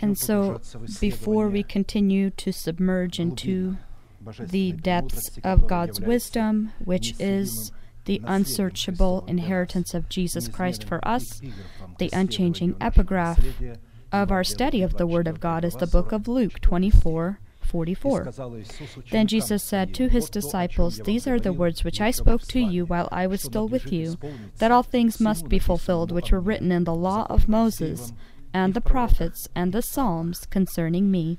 And so, before we continue to submerge into the depths of God's wisdom, which is the unsearchable inheritance of Jesus Christ for us, the unchanging epigraph of our study of the Word of God is the book of Luke 24. 44. Then Jesus said to his disciples, These are the words which I spoke to you while I was still with you, that all things must be fulfilled which were written in the law of Moses and the prophets and the Psalms concerning me,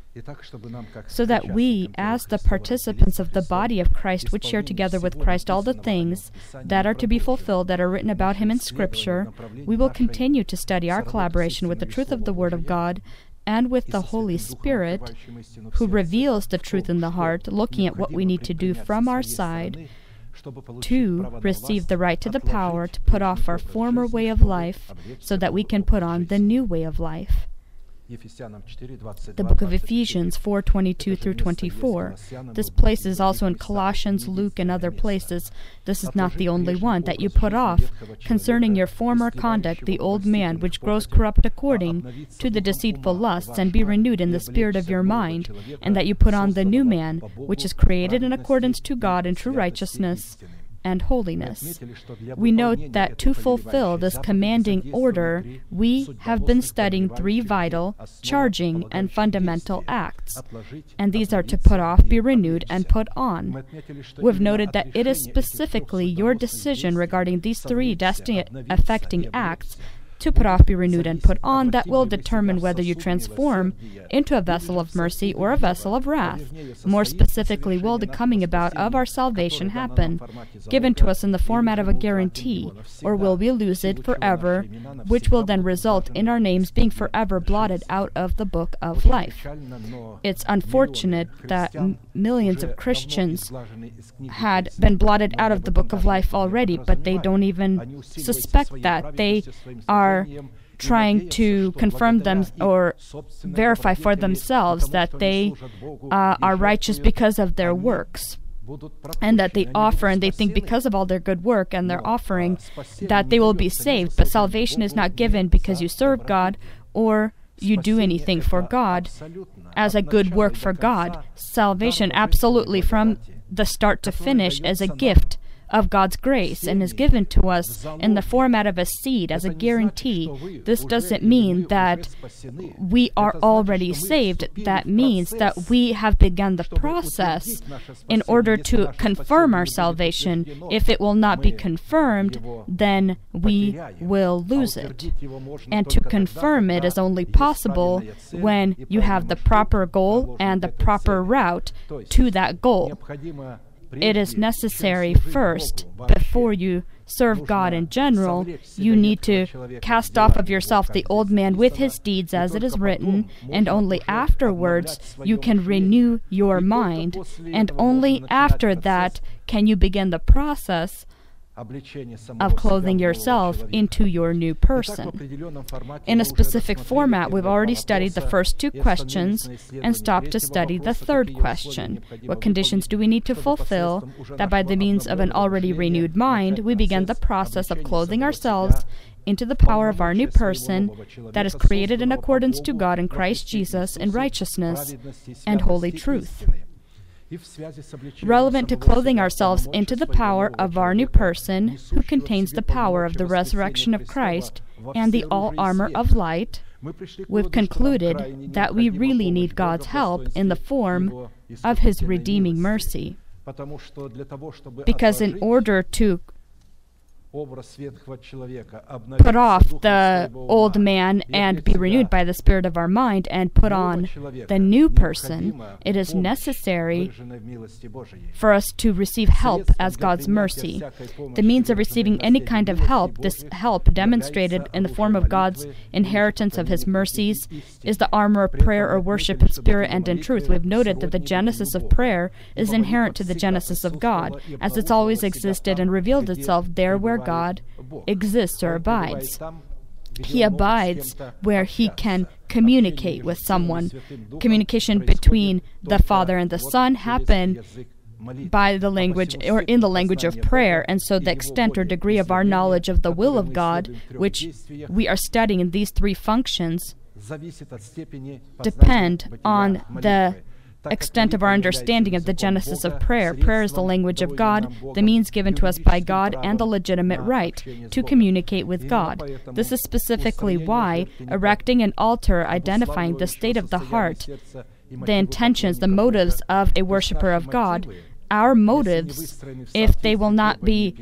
so that we, as the participants of the body of Christ, would share together with Christ all the things that are to be fulfilled that are written about him in Scripture, we will continue to study our collaboration with the truth of the Word of God and with the Holy Spirit, who reveals the truth in the heart, looking at what we need to do from our side to receive the right to the power to put off our former way of life so that we can put on the new way of life. The book of Ephesians 4:22 through 24. This place is also in Colossians, Luke, and other places. This is not the only one that you put off concerning your former conduct, the old man, which grows corrupt according to the deceitful lusts, and be renewed in the spirit of your mind, and that you put on the new man, which is created in accordance to God in true righteousness and holiness. We note that to fulfill this commanding order, we have been studying three vital, charging, and fundamental acts, and these are to put off, be renewed, and put on. We've noted that it is specifically your decision regarding these three destiny affecting acts to put off, be renewed, and put on that will determine whether you transform into a vessel of mercy or a vessel of wrath. More specifically, will the coming about of our salvation happen, given to us in the format of a guarantee, or will we lose it forever, which will then result in our names being forever blotted out of the book of life? It's unfortunate that m- millions of Christians had been blotted out of the book of life already, but they don't even suspect that. They are are trying to confirm them or verify for themselves that they uh, are righteous because of their works and that they offer and they think because of all their good work and their offering that they will be saved. But salvation is not given because you serve god or you do anything for god as a good work for god. Salvation absolutely from the start to finish as a gift of God's grace and is given to us in the format of a seed as a guarantee. This doesn't mean that we are already saved. That means that we have begun the process in order to confirm our salvation. If it will not be confirmed, then we will lose it. And to confirm it is only possible when you have the proper goal and the proper route to that goal it is necessary first, before you serve God in general, you need to cast off of yourself the old man with his deeds as it is written, and only afterwards you can renew your mind, and only after that can you begin the process of clothing yourself into your new person. In a specific format, we've already studied the first two questions and stopped to study the third question. What conditions do we need to fulfill that by the means of an already renewed mind, we begin the process of clothing ourselves into the power of our new person that is created in accordance to God in Christ Jesus in righteousness and holy truth? Relevant to clothing ourselves into the power of our new person, who contains the power of the resurrection of Christ and the all armor of light, we've concluded that we really need God's help in the form of His redeeming mercy. Because in order to put off the old man and be renewed by the spirit of our mind and put on the new person, it is necessary for us to receive help as God's mercy. The means of receiving any kind of help, this help demonstrated in the form of God's inheritance of His mercies, is the armor of prayer or worship in spirit and in truth. We've noted that the genesis of prayer is inherent to the genesis of God, as it's always existed and revealed itself there where God exists or abides. He abides where he can communicate with someone. Communication between the Father and the Son happen by the language or in the language of prayer. And so the extent or degree of our knowledge of the will of God, which we are studying in these three functions, depend on the extent of our understanding of the genesis of prayer. Prayer is the language of God, the means given to us by God, and the legitimate right to communicate with God. This is specifically why erecting an altar identifying the state of the heart, the intentions, the motives of a worshiper of God, our motives, if they will not be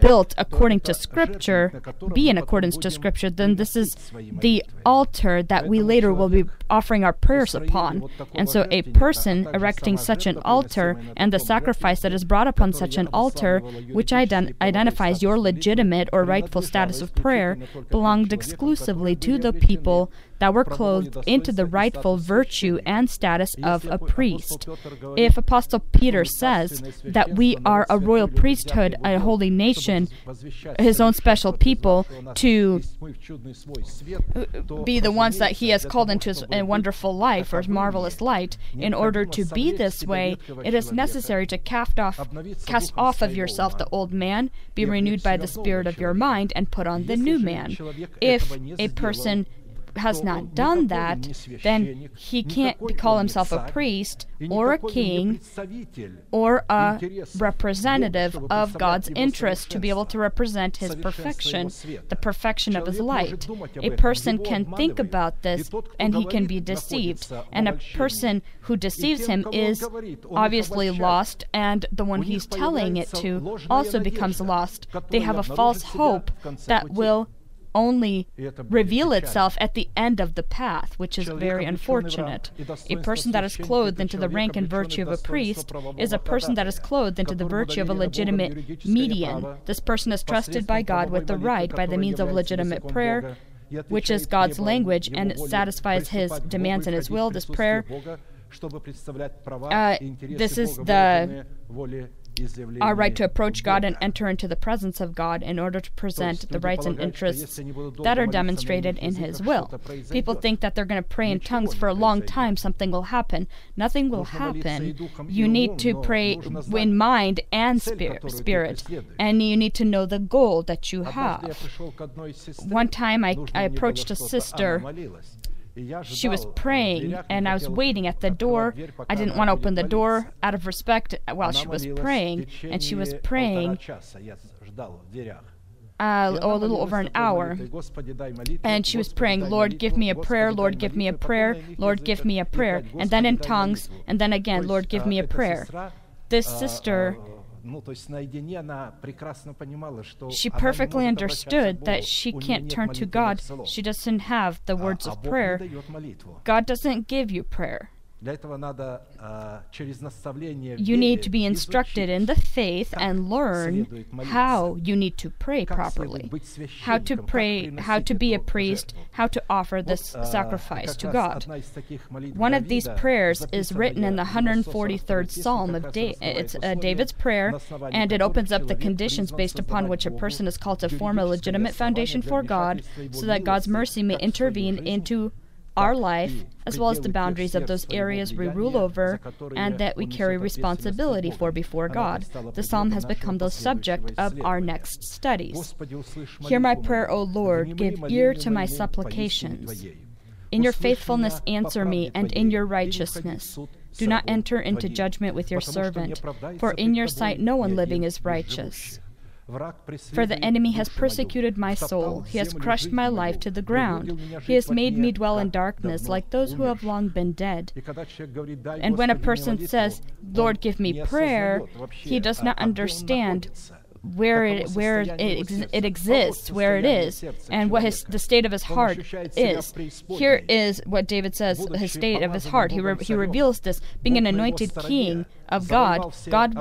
built according to Scripture, be in accordance to Scripture, then this is the altar that we later will be offering our prayers upon. And so, a person erecting such an altar and the sacrifice that is brought upon such an altar, which ident- identifies your legitimate or rightful status of prayer, belonged exclusively to the people that were clothed into the rightful virtue and status of a priest. If Apostle Peter says that we are a royal priesthood, a holy nation, his own special people, uh, to be the ones that he has called into his wonderful life or his marvelous light, in order to be this way, it is necessary to cast off, cast off of yourself the old man, be renewed by the spirit of your mind, and put on the new man. If a person has not done that, then he can't call himself a priest or a king or a representative of God's interest to be able to represent his perfection, the perfection of his light. A person can think about this and he can be deceived. And a person who deceives him is obviously lost, and the one he's telling it to also becomes lost. They have a false hope that will only reveal itself at the end of the path, which is very unfortunate. A person that is clothed into the rank and virtue of a priest is a person that is clothed into the virtue of a legitimate median. This person is trusted by God with the right by the means of legitimate prayer, which is God's language, and satisfies His demands and His will. This prayer, uh, this is the our right to approach God and enter into the presence of God in order to present the rights and interests that are demonstrated in His will. People think that they're going to pray in tongues for a long time, something will happen. Nothing will happen. You need to pray in mind and spirit, spirit, and you need to know the goal that you have. One time I, I approached a sister she was praying, and I was waiting at the door. I didn't want to open the door out of respect while she was praying, and she was praying. Uh, a little over an hour. And she was praying, Lord, give me a prayer, Lord, give me a prayer, Lord, give me a prayer. And then in tongues, and then again, Lord, give me a prayer. This sister she perfectly understood that she can't turn to God. She doesn't have the words of prayer. God doesn't give you prayer. You need to be instructed in the faith and learn how you need to pray properly, how to pray, how to be a priest, how to offer this sacrifice to God. One of these prayers is written in the 143rd Psalm of da- it's uh, David's prayer, and it opens up the conditions based upon which a person is called to form a legitimate foundation for God, so that God's mercy may intervene into our life, as well as the boundaries of those areas we rule over and that we carry responsibility for before God. The psalm has become the subject of our next studies. Hear my prayer, O Lord, give ear to my supplications. In your faithfulness, answer me, and in your righteousness. Do not enter into judgment with your servant, for in your sight no one living is righteous. For the enemy has persecuted my soul. He has crushed my life to the ground. He has made me dwell in darkness like those who have long been dead. And when a person says, Lord, give me prayer, he does not understand where it where it, it exists, where it is, and what his the state of his heart is. Here is what David says: his state of his heart. He re, he reveals this, being an anointed king of God. God,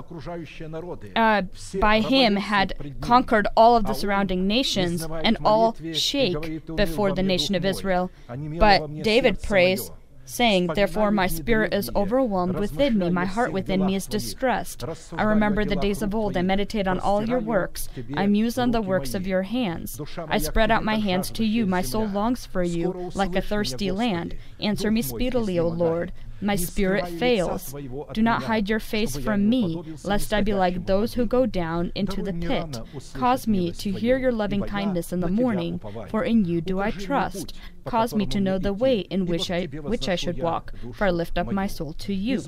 uh, by him, had conquered all of the surrounding nations, and all shake before the nation of Israel. But David prays saying, Therefore my spirit is overwhelmed within me, my heart within me is distressed. I remember the days of old, I meditate on all your works, I muse on the works of your hands. I spread out my hands to you, my soul longs for you, like a thirsty land. Answer me speedily, O Lord. My spirit fails. Do not hide your face from me, lest I be like those who go down into the pit. Cause me to hear your loving kindness in the morning, for in you do I trust. Cause me to know the way in which I which I should walk, for I lift up my soul to you.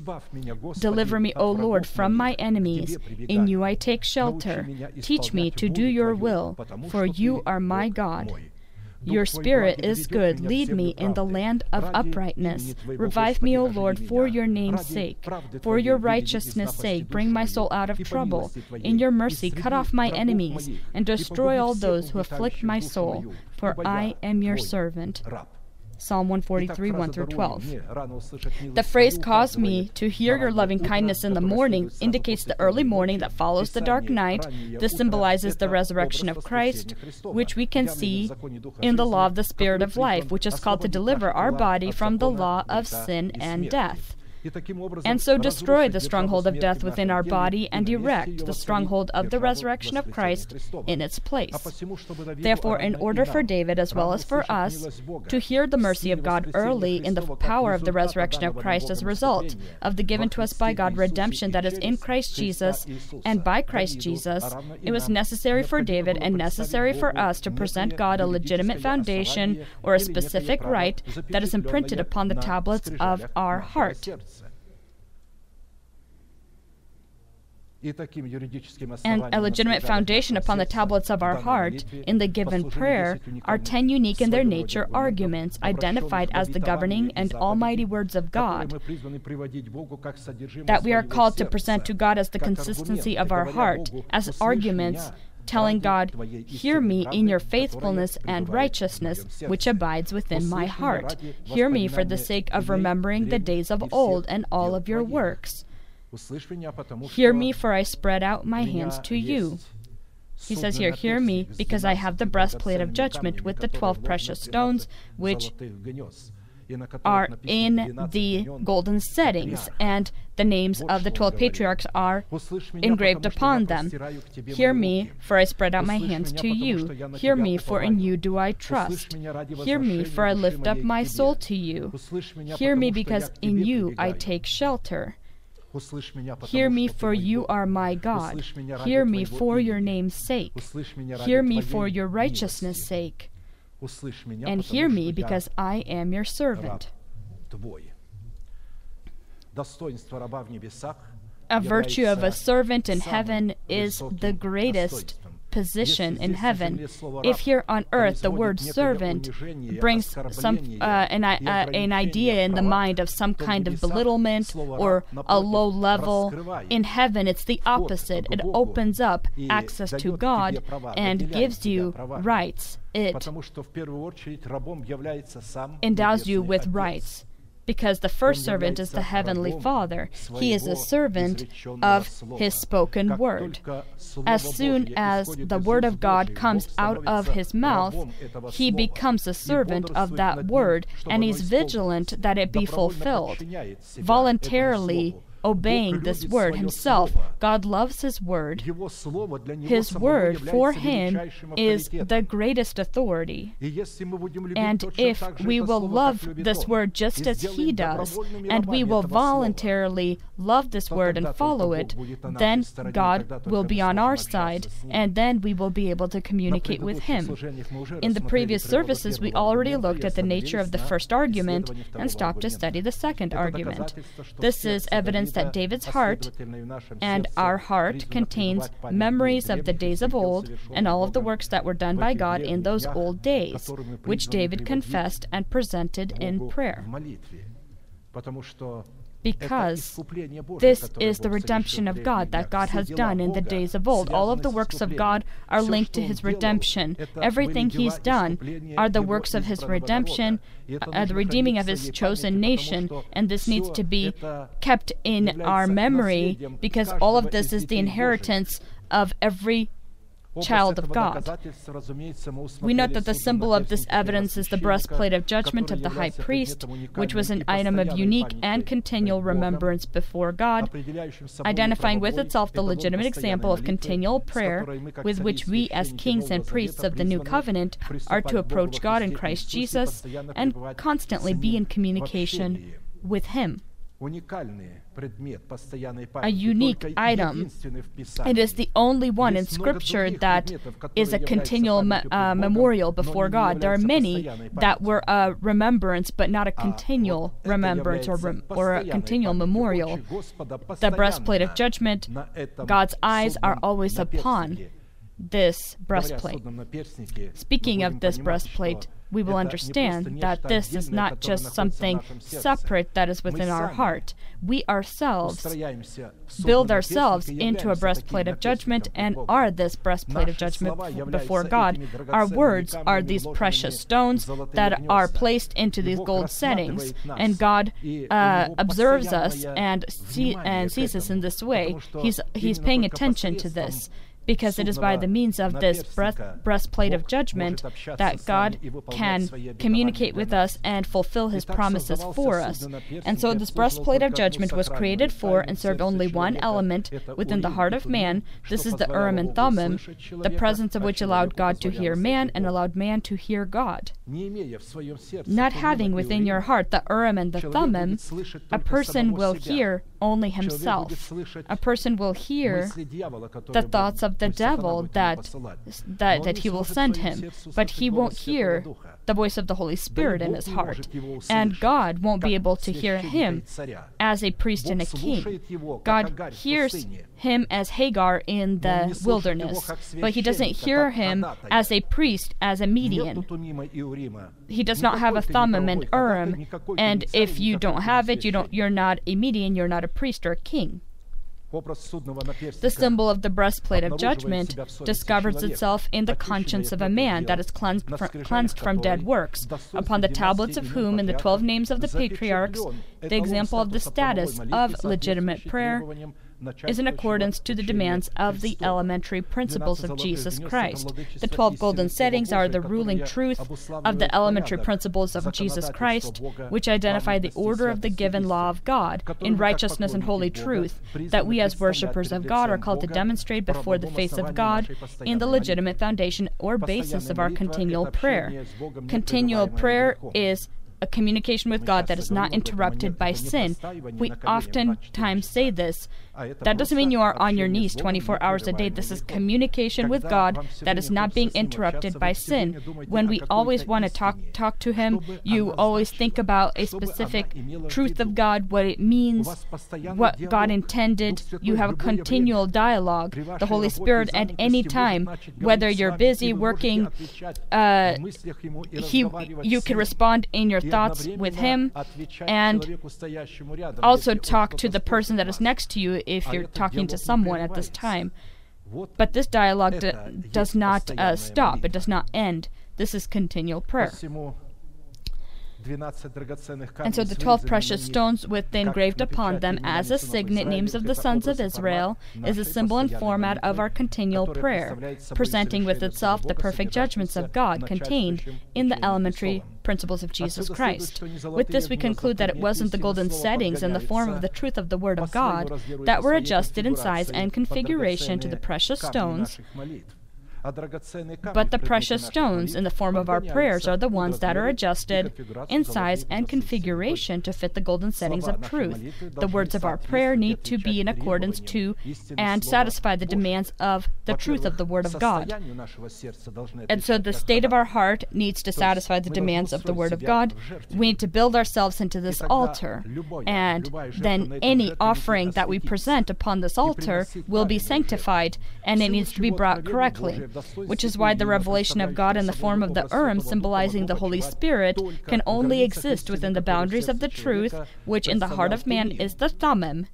Deliver me, O Lord, from my enemies. In you I take shelter. Teach me to do your will, for you are my God. Your spirit is good. Lead me in the land of uprightness. Revive me, O Lord, for your name's sake. For your righteousness' sake, bring my soul out of trouble. In your mercy, cut off my enemies, and destroy all those who afflict my soul, for I am your servant. Psalm 143, 1 through 12. The phrase cause me to hear your loving kindness in the morning indicates the early morning that follows the dark night. This symbolizes the resurrection of Christ, which we can see in the law of the Spirit of life, which is called to deliver our body from the law of sin and death and so destroy the stronghold of death within our body and erect the stronghold of the resurrection of Christ in its place. Therefore, in order for David as well as for us to hear the mercy of God early in the power of the resurrection of Christ as a result of the given to us by God redemption that is in Christ Jesus and by Christ Jesus, it was necessary for David and necessary for us to present God a legitimate foundation or a specific right that is imprinted upon the tablets of our heart. And a legitimate foundation upon the tablets of our heart in the given prayer are ten unique in their nature arguments identified as the governing and almighty words of God that we are called to present to God as the consistency of our heart, as arguments telling God, Hear me in your faithfulness and righteousness, which abides within my heart. Hear me for the sake of remembering the days of old and all of your works. Hear me, for I spread out my hands to you. He says here, Hear me, because I have the breastplate of judgment with the twelve precious stones, which are in the golden settings, and the names of the twelve patriarchs are engraved upon them. Hear me, for I spread out my hands to you. Hear me, for in you do I trust. Hear me, for I lift up my soul to you. Hear me, because in you I take shelter. Hear me, for you are my God. Hear me for your name's sake. Hear me for your righteousness' sake. And hear me because I am your servant. A virtue of a servant in heaven is the greatest position in heaven. If here on earth the word servant brings some uh, an, uh, an idea in the mind of some kind of belittlement or a low level, in heaven it's the opposite. It opens up access to God and gives you rights. It endows you with rights because the first servant is the heavenly Father. He is a servant of his spoken word. As soon as the word of God comes out of his mouth, he becomes a servant of that word and he's vigilant that it be fulfilled. Voluntarily, obeying this word himself. God loves his word. His word for him is the greatest authority. And if we will love this word just as he does, and we will voluntarily love this word and follow it, then God will be on our side, and then we will be able to communicate with him. In the previous services, we already looked at the nature of the first argument and stopped to study the second argument. This is evidence that David's heart and our heart contains memories of the days of old and all of the works that were done by God in those old days, which David confessed and presented in prayer because this is the redemption of God that God has done in the days of old. All of the works of God are linked to his redemption. Everything he's done are the works of his redemption, uh, the redeeming of his chosen nation, and this needs to be kept in our memory because all of this is the inheritance of every child of God. We note that the symbol of this evidence is the breastplate of judgment of the high priest, which was an item of unique and continual remembrance before God, identifying with itself the legitimate example of continual prayer with which we, as kings and priests of the new covenant, are to approach God in Christ Jesus and constantly be in communication with Him. A unique item. It is the only one in Scripture that is a continual me- uh, memorial before God. There are many that were a remembrance, but not a continual remembrance or, rem- or a continual memorial. The breastplate of judgment, God's eyes are always upon this breastplate. Speaking of this breastplate, we will understand that this is not just something separate that is within our heart. We ourselves build ourselves into a breastplate of judgment and are this breastplate of judgment before God. Our words are these precious stones that are placed into these gold settings, and God uh, observes us and, see, and sees us in this way. He's, he's paying attention to this because it is by the means of this breath, breastplate of judgment that God can communicate with us and fulfill his promises for us. And so this breastplate of judgment was created for and served only one element within the heart of man. This is the Urim and Thummim, the presence of which allowed God to hear man and allowed man to hear God. Not having within your heart the Urim and the Thummim, a person will hear only himself. A person will hear the thoughts of the devil that, that, that he will send him, but he won't hear the voice of the Holy Spirit in his heart. And God won't be able to hear him as a priest and a king. God hears him as Hagar in the wilderness, but he doesn't hear him as a priest, as a median. He does not have a Thummim and Urim, and if you don't have it, you don't, you're not a median, you're not a priest or a king. The symbol of the breastplate of judgment discovers itself in the conscience of a man that is cleansed, fr- cleansed from dead works, upon the tablets of whom, in the twelve names of the patriarchs, the example of the status of legitimate prayer is in accordance to the demands of the elementary principles of Jesus Christ. The 12 golden settings are the ruling truth of the elementary principles of Jesus Christ, which identify the order of the given law of God in righteousness and holy truth that we as worshippers of God are called to demonstrate before the face of God in the legitimate foundation or basis of our continual prayer. Continual prayer is a communication with God that is not interrupted by sin. We oftentimes say this. That doesn't mean you are on your knees 24 hours a day. This is communication with God that is not being interrupted by sin. When we always want to talk talk to Him, you always think about a specific truth of God, what it means, what God intended. You have a continual dialogue. The Holy Spirit at any time, whether you're busy working, uh, he, you can respond in your thoughts with Him, and also talk to the person that is next to you if you're talking to someone at this time. But this dialogue d- does not uh, stop, it does not end. This is continual prayer. And so the twelve precious stones with the engraved upon them as a signet names of the sons of Israel is a symbol and format of our continual prayer, presenting with itself the perfect judgments of God contained in the elementary principles of Jesus Christ. With this, we conclude that it wasn't the golden settings in the form of the truth of the Word of God that were adjusted in size and configuration to the precious stones but the precious stones in the form of our prayers are the ones that are adjusted in size and configuration to fit the golden settings of truth. The words of our prayer need to be in accordance to and satisfy the demands of the truth of the Word of God. And so the state of our heart needs to satisfy the demands of the Word of God. We need to build ourselves into this altar. And then any offering that we present upon this altar will be sanctified and it needs to be brought correctly which is why the revelation of God in the form of the Urim, symbolizing the Holy Spirit, can only exist within the boundaries of the truth, which in the heart of man is the Thummim,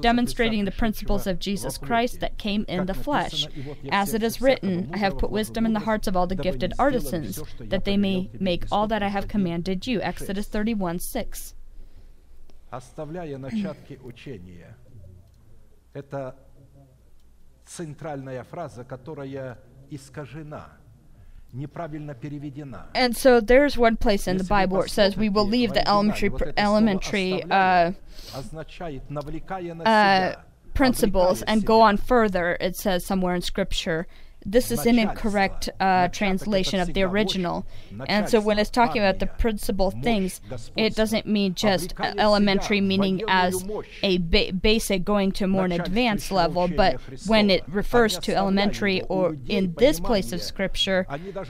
demonstrating the principles of Jesus Christ that came in the flesh. As it is written, I have put wisdom in the hearts of all the gifted artisans, that they may make all that I have commanded you. Exodus 31 6. Оставляя начатки учения, это центральная фраза, которая искажена. And so there's one place in the Bible where it says we will leave the elementary elementary uh, uh, principles and go on further. It says somewhere in Scripture, this is an incorrect uh, translation of the original. And so when it's talking about the principal things, it doesn't mean just elementary, meaning as a ba- basic going to more an advanced level, but when it refers to elementary or in this place of scripture,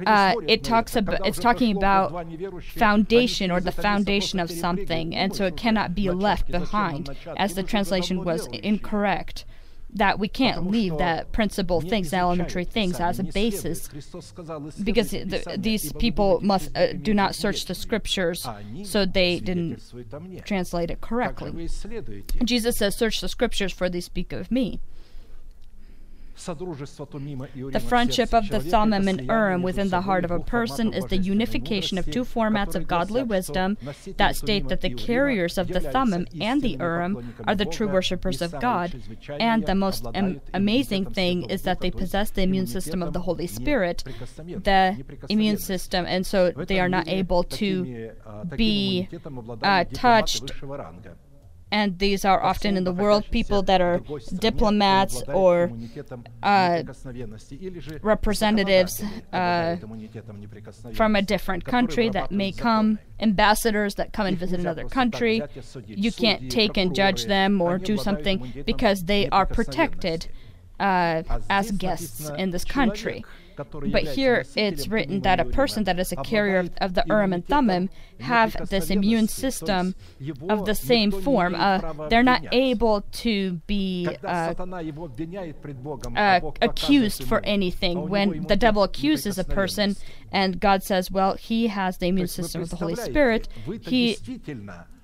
uh, it talks about it's talking about foundation or the foundation of something, and so it cannot be left behind, as the translation was incorrect that we can't leave that principal things, elementary things, as a basis, because the, these people must uh, do not search the scriptures, so they didn't translate it correctly. Jesus says, "Search the scriptures, for they speak of me." The friendship of the Thummim and Urim within the heart of a person is the unification of two formats of godly wisdom that state that the carriers of the Thummim and the Urim are the true worshippers of God. And the most am- amazing thing is that they possess the immune system of the Holy Spirit, the immune system, and so they are not able to be uh, touched and these are often in the world people that are diplomats or uh, representatives uh, from a different country that may come, ambassadors that come and visit another country. You can't take and judge them or do something because they are protected uh, as guests in this country. But here it's written that a person that is a carrier of, of the Urim and Thummim have this immune system of the same form. Uh, they're not able to be uh, uh, accused for anything. When the devil accuses a person and God says, well, he has the immune system of the Holy Spirit, he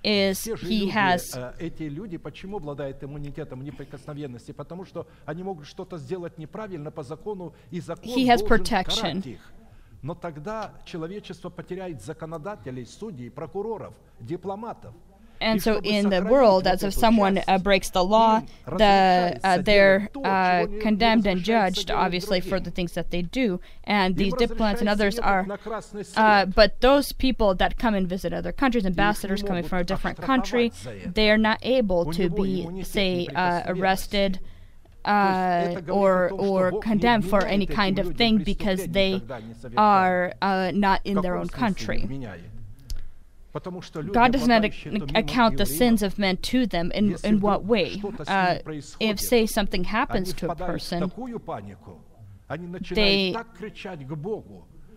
is he has э, эти люди почему обладают иммунитетом неприкосновенности? Потому что они могут что-то сделать неправильно по закону, и закон he has protection. их. Но тогда человечество потеряет законодателей, судей, прокуроров, дипломатов. And so, in the world, as if someone uh, breaks the law, the uh, they're uh, condemned and judged, obviously, for the things that they do. And these diplomats and others are, uh, but those people that come and visit other countries, ambassadors coming from a different country, they are not able to be, say, uh, arrested. Uh, or or condemned for any kind of thing because they are uh, not in their own country. God does not account the sins of men to them. In, in what way? Uh, if, say, something happens to a person, they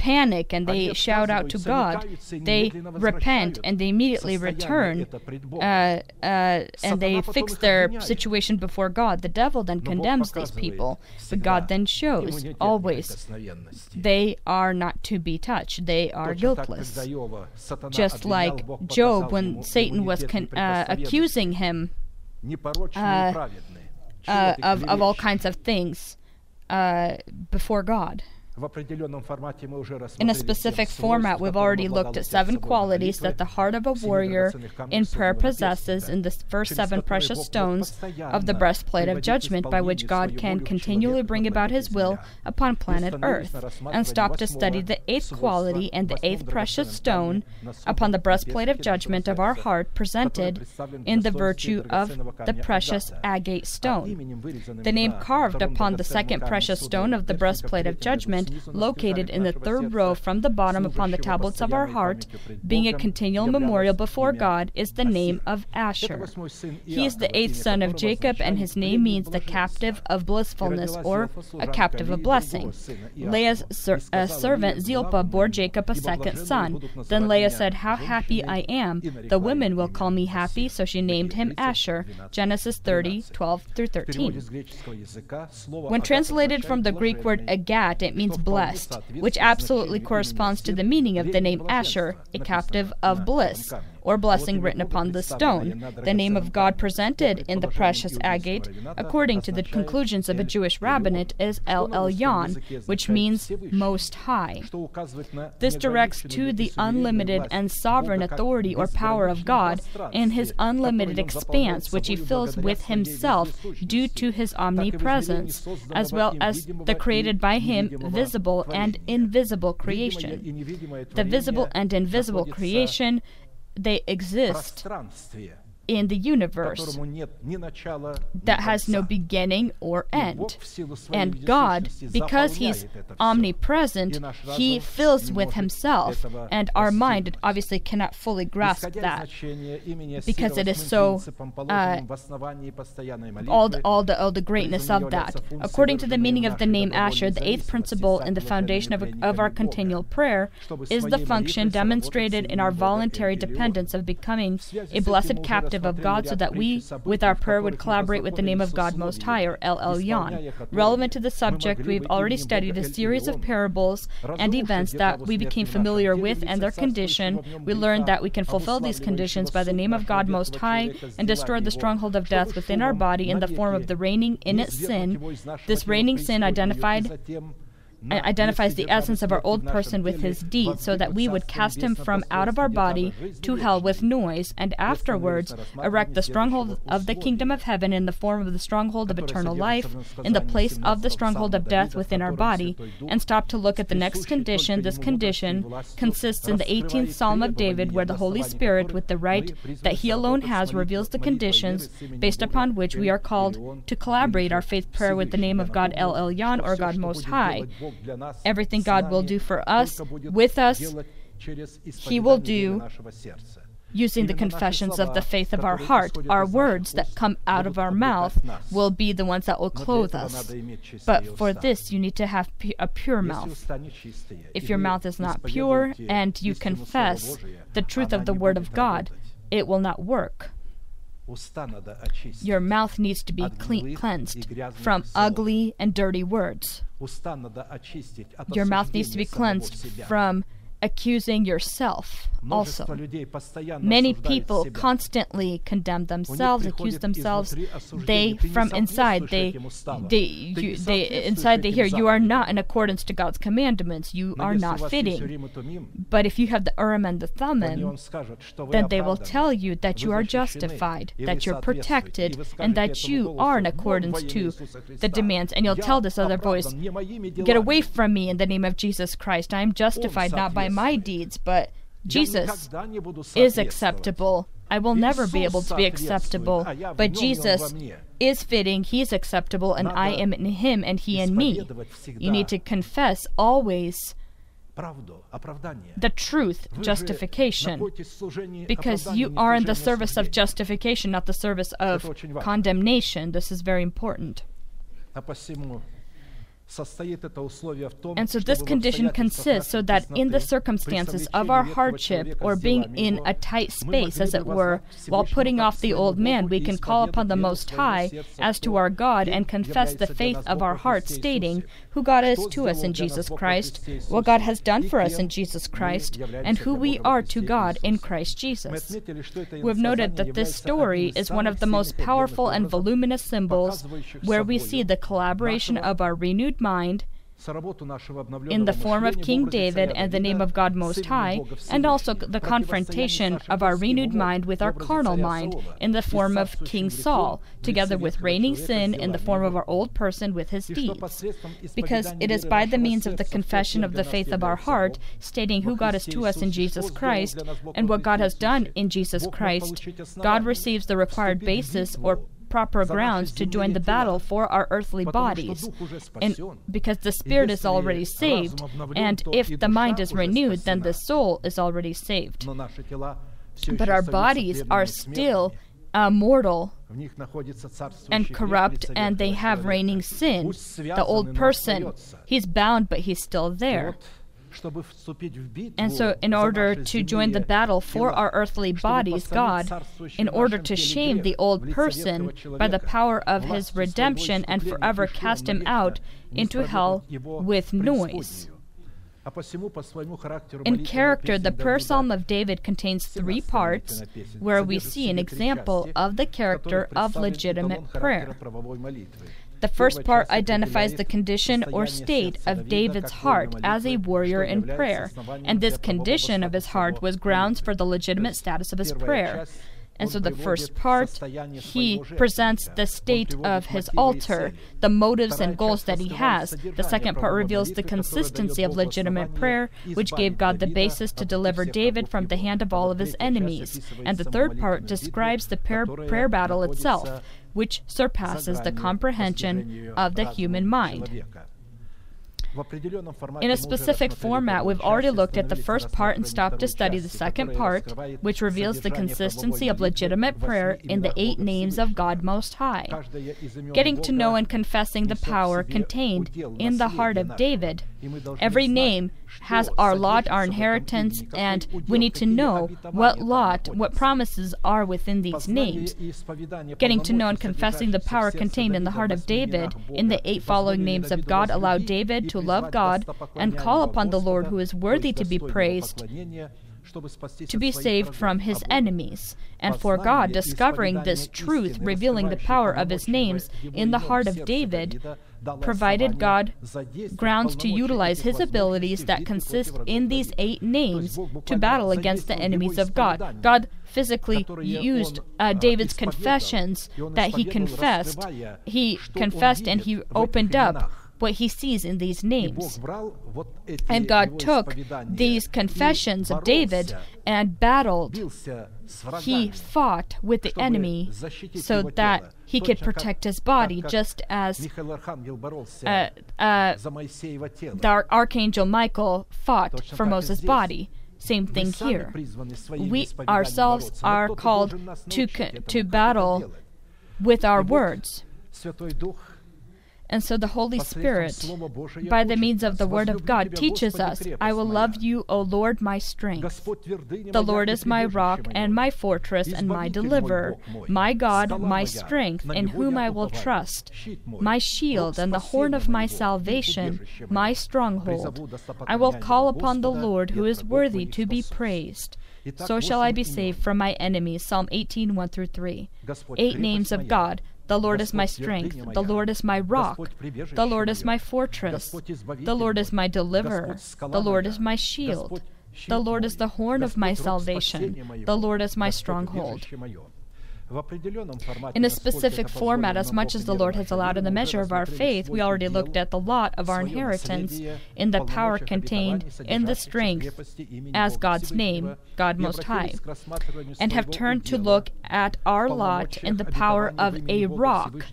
panic and they shout out to God. They repent and they immediately return uh, uh, and they fix their situation before God. The devil then condemns these people, but God then shows always they are not to be touched. They are guiltless. Just like Job, when Satan was con- uh, accusing him of, of all kinds of things uh, before God. In a specific format, we've already looked at seven qualities that the heart of a warrior in prayer possesses in the first seven precious stones of the breastplate of judgment by which God can continually bring about his will upon planet Earth, and stop to study the eighth quality and the eighth precious stone upon the breastplate of judgment of our heart presented in the virtue of the precious agate stone. The name carved upon the second precious stone of the breastplate of judgment located in the third row from the bottom upon the tablets of our heart, being a continual memorial before God, is the name of Asher. He is the eighth son of Jacob, and his name means the captive of blissfulness or a captive of blessing. Leah's ser- servant Zilpah bore Jacob a second son. Then Leah said, How happy I am! The women will call me happy, so she named him Asher. Genesis 30, 12 through 13. When translated from the Greek word agat, it means blessed, which absolutely corresponds to the meaning of the name Asher, a captive of bliss or blessing written upon the stone, the name of God presented in the precious agate, according to the conclusions of a Jewish rabbinate, is El Elyon, which means Most High. This directs to the unlimited and sovereign authority or power of God in His unlimited expanse, which He fills with Himself due to His omnipresence, as well as the created by Him visible and invisible creation. The visible and invisible creation they exist in the universe that has no beginning or end. And God, because He's omnipresent, He fills with Himself. And our mind obviously cannot fully grasp that because it is so uh, all, the, all, the, all the greatness of that. According to the meaning of the name Asher, the eighth principle in the foundation of, of our continual prayer is the function demonstrated in our voluntary dependence of becoming a blessed captive of God so that we, with our prayer, would collaborate with the name of God Most High, or El Elyon. Relevant to the subject, we've already studied a series of parables and events that we became familiar with and their condition. We learned that we can fulfill these conditions by the name of God Most High and destroy the stronghold of death within our body in the form of the reigning innate sin. This reigning sin identified identifies the essence of our old person with his deeds, so that we would cast him from out of our body to hell with noise, and afterwards erect the stronghold of the kingdom of heaven in the form of the stronghold of eternal life, in the place of the stronghold of death within our body, and stop to look at the next condition. This condition consists in the 18th Psalm of David, where the Holy Spirit, with the right that he alone has, reveals the conditions based upon which we are called to collaborate our faith prayer with the name of God El Elyon or God Most High. Everything God will do for us, with us, He will do using the confessions of the faith of our heart. Our words that come out of our mouth will be the ones that will clothe us. But for this, you need to have a pure mouth. If your mouth is not pure and you confess the truth of the Word of God, it will not work. Your mouth needs to be clean, cleansed from ugly and dirty words. Your mouth needs to be cleansed from accusing yourself also. Many people constantly condemn themselves, accuse themselves. They, from inside, they, they, you, they, inside they hear, you are not in accordance to God's commandments. You are not fitting. But if you have the Urim and the Thummim, then they will tell you that you are justified, that you're protected, and that you are in accordance to the demands. And you'll tell this other voice, get away from me in the name of Jesus Christ. I am justified not by my deeds, but Jesus is acceptable. I will never be able to be acceptable, but Jesus is fitting, He's acceptable, and I am in Him and He in me. You need to confess always the truth, justification, because you are in the service of justification, not the service of condemnation. This is very important. And so this condition consists so that in the circumstances of our hardship or being in a tight space, as it were, while putting off the old man, we can call upon the Most High as to our God and confess the faith of our heart, stating who God is to us in Jesus Christ, what God has done for us in Jesus Christ, and who we are to God in Christ Jesus. We've noted that this story is one of the most powerful and voluminous symbols where we see the collaboration of our renewed mind in the form of King David and the name of God Most High, and also the confrontation of our renewed mind with our carnal mind in the form of King Saul, together with reigning sin in the form of our old person with his deeds. Because it is by the means of the confession of the faith of our heart, stating who God is to us in Jesus Christ and what God has done in Jesus Christ, God receives the required basis or proper grounds to join the battle for our earthly bodies. And because the spirit is already saved, and if the mind is renewed, then the soul is already saved. But our bodies are still uh, mortal and corrupt, and they have reigning sin. The old person, he's bound, but he's still there. And so, in order to join the battle for our earthly bodies, God, in order to shame the old person by the power of his redemption and forever cast him out into hell with noise. In character, the prayer psalm of David contains three parts where we see an example of the character of legitimate prayer. The first part identifies the condition or state of David's heart as a warrior in prayer, and this condition of his heart was grounds for the legitimate status of his prayer. And so the first part, he presents the state of his altar, the motives and goals that he has. The second part reveals the consistency of legitimate prayer, which gave God the basis to deliver David from the hand of all of his enemies. And the third part describes the prayer, prayer battle itself, which surpasses the comprehension of the human mind. In a specific format, we've already looked at the first part and stopped to study the second part, which reveals the consistency of legitimate prayer in the eight names of God Most High. Getting to know and confessing the power contained in the heart of David. Every name has our lot, our inheritance, and we need to know what lot, what promises are within these names. Getting to know and confessing the power contained in the heart of David in the eight following names of God allowed David to love God and call upon the Lord who is worthy to be praised to be saved from his enemies, and for God discovering this truth, revealing the power of his names in the heart of David, provided God grounds to utilize his abilities that consist in these eight names to battle against the enemies of God. God physically used uh, David's confessions that he confessed. He confessed and he opened up what he sees in these names. And God took these confessions of David and battled. He fought with the enemy so that he could protect his body, just as uh, uh, the Archangel Michael fought for Moses' body. Same thing here. We ourselves are called to, to battle with our words. And so the Holy Spirit, by the means of the Word of God, teaches us, I will love you, O Lord, my strength. The Lord is my rock and my fortress and my deliverer, my God, my strength, in whom I will trust, my shield and the horn of my salvation, my stronghold. I will call upon the Lord who is worthy to be praised. So shall I be saved from my enemies. Psalm 18, 1 through 3. Eight names of God the Lord is my strength. The Lord is my rock. The Lord is my fortress. The Lord is my deliverer. The Lord is my shield. The Lord is the horn of my salvation. The Lord is my stronghold. In a specific format, as much as the Lord has allowed in the measure of our faith, we already looked at the lot of our inheritance in the power contained in the strength as God's name, God Most High, and have turned to look at our lot in the power of a rock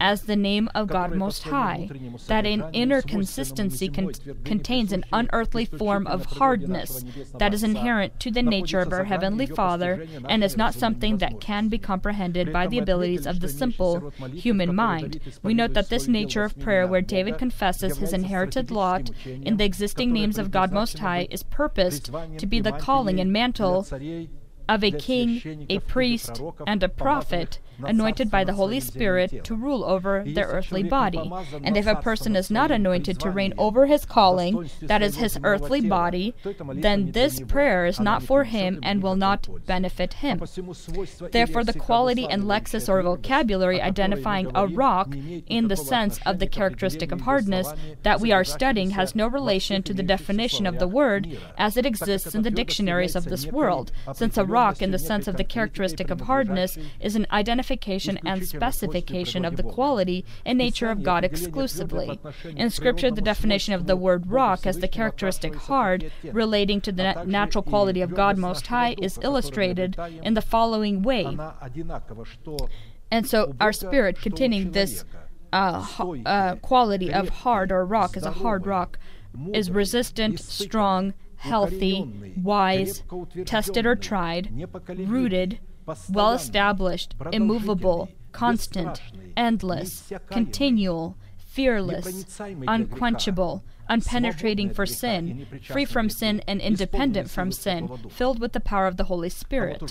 as the name of God Most High, that in inner consistency con- contains an unearthly form of hardness that is inherent to the nature of our Heavenly Father and is not something that can be comprehended by the abilities of the simple human mind. We note that this nature of prayer, where David confesses his inherited lot in the existing names of God Most High, is purposed to be the calling and mantle of a king, a priest, and a prophet anointed by the Holy Spirit to rule over their earthly body. And if a person is not anointed to reign over his calling, that is his earthly body, then this prayer is not for him and will not benefit him. Therefore, the quality and lexis or vocabulary identifying a rock in the sense of the characteristic of hardness that we are studying has no relation to the definition of the word as it exists in the dictionaries of this world, since a rock in the sense of the characteristic of hardness is an identification identification and specification of the quality and nature of God exclusively. In Scripture, the definition of the word rock as the characteristic hard relating to the na- natural quality of God Most High is illustrated in the following way. And so, our spirit containing this uh, uh, quality of hard or rock as a hard rock is resistant, strong, healthy, wise, tested or tried, rooted, well established, immovable, constant, endless, continual, fearless, unquenchable, unpenetrating for sin, free from sin and independent from sin, filled with the power of the Holy Spirit.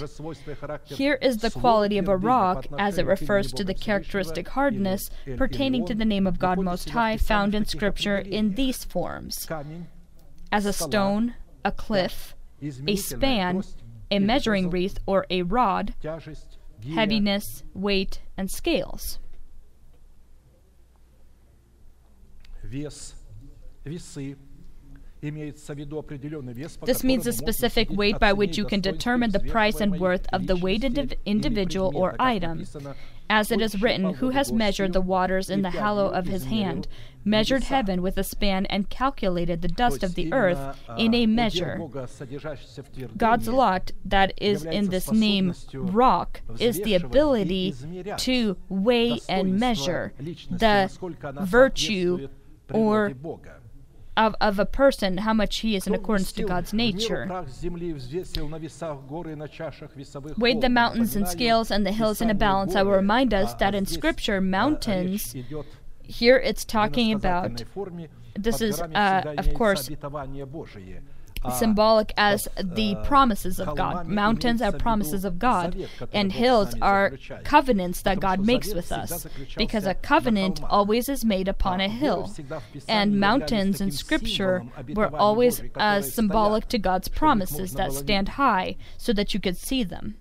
Here is the quality of a rock as it refers to the characteristic hardness pertaining to the name of God Most High found in Scripture in these forms. As a stone, a cliff, a span, a measuring wreath or a rod, heaviness, weight, and scales. This means a specific weight by which you can determine the price and worth of the weighted individual or item. As it is written, Who has measured the waters in the hollow of his hand, measured heaven with a span, and calculated the dust of the earth in a measure? God's lot that is in this name, rock, is the ability to weigh and measure the virtue or of, of a person, how much he is in accordance to God's nature. Weighed the mountains in scales and the hills in a balance. I will remind us that in Scripture, mountains, here it's talking about, this is, uh, of course, symbolic as the promises of God. Mountains are promises of God, and hills are covenants that God makes with us, because a covenant always is made upon a hill. And mountains in Scripture were always uh, symbolic to God's promises that stand high so that you could see them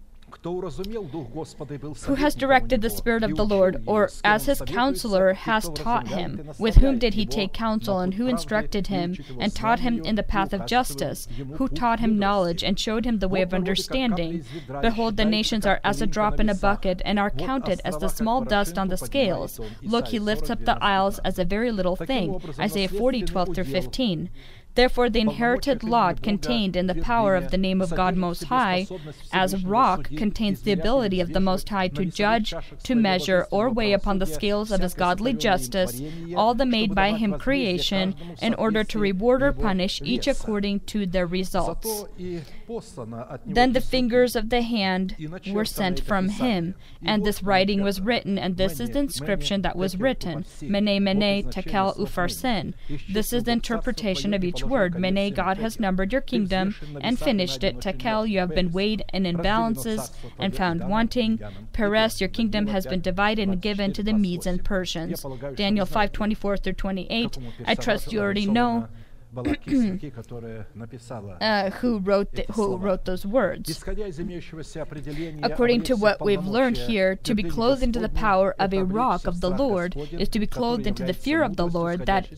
who has directed the Spirit of the Lord, or as his counselor has taught him? With whom did he take counsel, and who instructed him, and taught him in the path of justice? Who taught him knowledge, and showed him the way of understanding? Behold, the nations are as a drop in a bucket, and are counted as the small dust on the scales. Look, he lifts up the isles as a very little thing. Isaiah 40, 12 through 15. Therefore, the inherited lot contained in the power of the name of God Most High, as rock contains the ability of the Most High to judge, to measure, or weigh upon the scales of His godly justice all the made by Him creation, in order to reward or punish each according to their results. Then the fingers of the hand were sent from Him, and this writing was written, and this is the inscription that was written Mene, Mene, Tekel, Upharsin. This is the interpretation of each word. Mene, God has numbered your kingdom and finished it. Tekel, you have been weighed in imbalances and found wanting. Peres, your kingdom has been divided and given to the Medes and Persians. Daniel 5:24 through 28. I trust you already know uh, who wrote the, who wrote those words. According to what we've learned here, to be clothed into the power of a rock of the Lord is to be clothed into the fear of the Lord that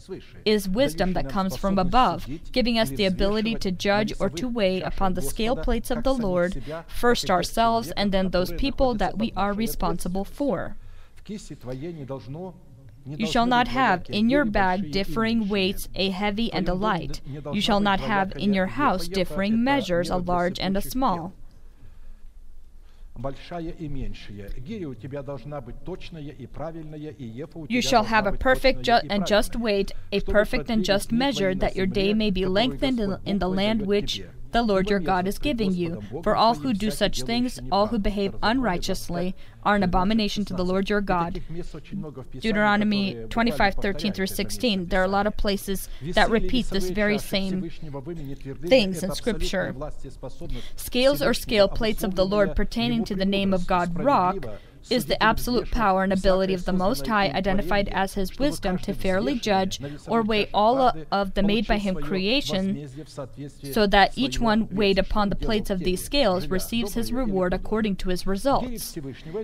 is wisdom that comes from above, giving us the ability to judge or to weigh upon the scale plates of the Lord, first ourselves and then those people that we are responsible for. You shall not have in your bag differing weights, a heavy and a light. You shall not have in your house differing measures, a large and a small. You shall have a perfect ju- and just weight, a perfect and just measure, that your day may be lengthened in, in the land which the Lord your God is giving you. For all who do such things, all who behave unrighteously, are an abomination to the Lord your God. Deuteronomy 25, 13 through 16. There are a lot of places that repeat this very same things in Scripture. Scales or scale plates of the Lord pertaining to the name of God, rock, is the absolute power and ability of the Most High, identified as His wisdom to fairly judge or weigh all of the made by Him creation, so that each one weighed upon the plates of these scales receives his reward according to his results.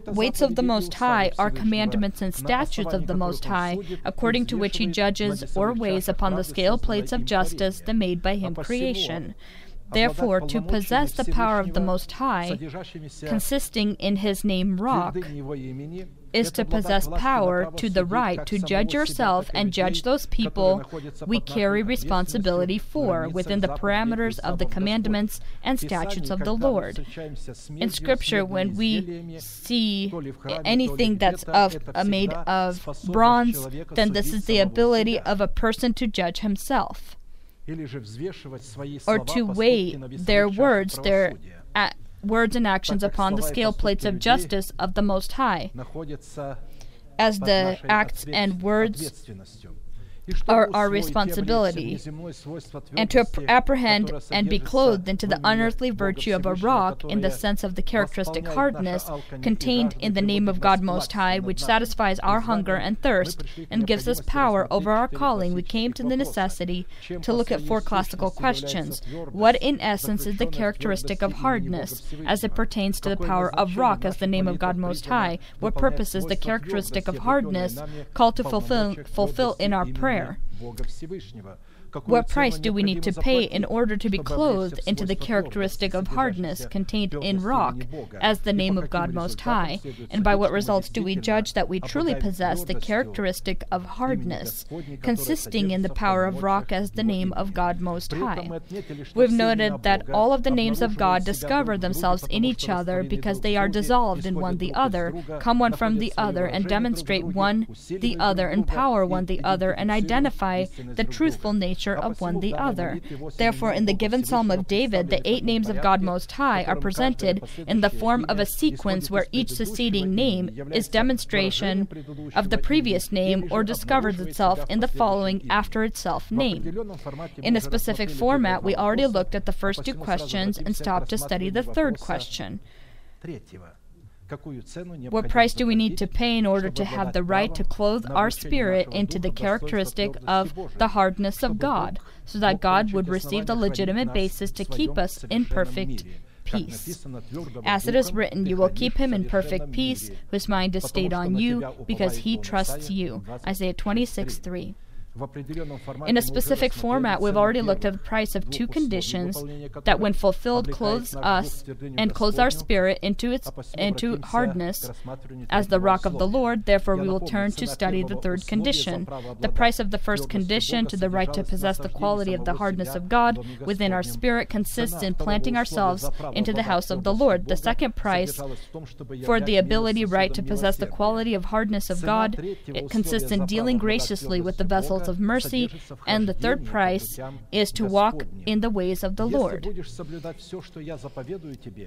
Weights of the Most High are commandments and statutes of the Most High, according to which He judges or weighs upon the scale plates of justice the made by Him creation. Therefore, to possess the power of the Most High, consisting in His name Rock, is to possess power to the right to judge yourself and judge those people we carry responsibility for within the parameters of the commandments and statutes of the Lord. In Scripture, when we see anything that's of, uh, made of bronze, then this is the ability of a person to judge himself or to weigh their words, their a- words and actions upon the scale plates of justice of the Most High, as the acts and words are our responsibility, and to ap- apprehend and be clothed into the unearthly virtue of a rock in the sense of the characteristic hardness contained in the name of God Most High, which satisfies our hunger and thirst and gives us power over our calling, we came to the necessity to look at four classical questions. What, in essence, is the characteristic of hardness as it pertains to the power of rock as the name of God Most High? What purpose is the characteristic of hardness called to fulfill, fulfill in our prayer? prayer. What price do we need to pay in order to be clothed into the characteristic of hardness contained in rock as the name of God Most High? And by what results do we judge that. we truly possess the characteristic of hardness, consisting in the power of rock as the name of God Most High? We've noted that all of the names of God discover themselves in each other because they are dissolved in one the other, come one from the other, and demonstrate one the other, empower one the other, and identify the truthful nature nature of one the other. Therefore, in the given Psalm of David, the eight names of God Most High are presented in the form of a sequence where each succeeding name is demonstration of the previous name or discovers itself in the following after itself name. In a specific format, we already looked at the first two questions and stopped to study the third question. What price do we need to pay in order to have the right to clothe our spirit into the characteristic of the hardness of God, so that God would receive the legitimate basis to keep us in perfect peace. As it is written, you will keep him in perfect peace, whose mind is stayed on you, because he trusts you. Isaiah 26 3. In a specific format, we've already looked at the price of two conditions that, when fulfilled, clothes us and clothes our spirit into its into hardness as the rock of the Lord. Therefore, we will turn to study the third condition. The price of the first condition, to the right to possess the quality of the hardness of God within our spirit, consists in planting ourselves into the house of the Lord. The second price for the ability right to possess the quality of hardness of God it consists in dealing graciously with the vessels of mercy, and the third price is to walk in the ways of the Lord.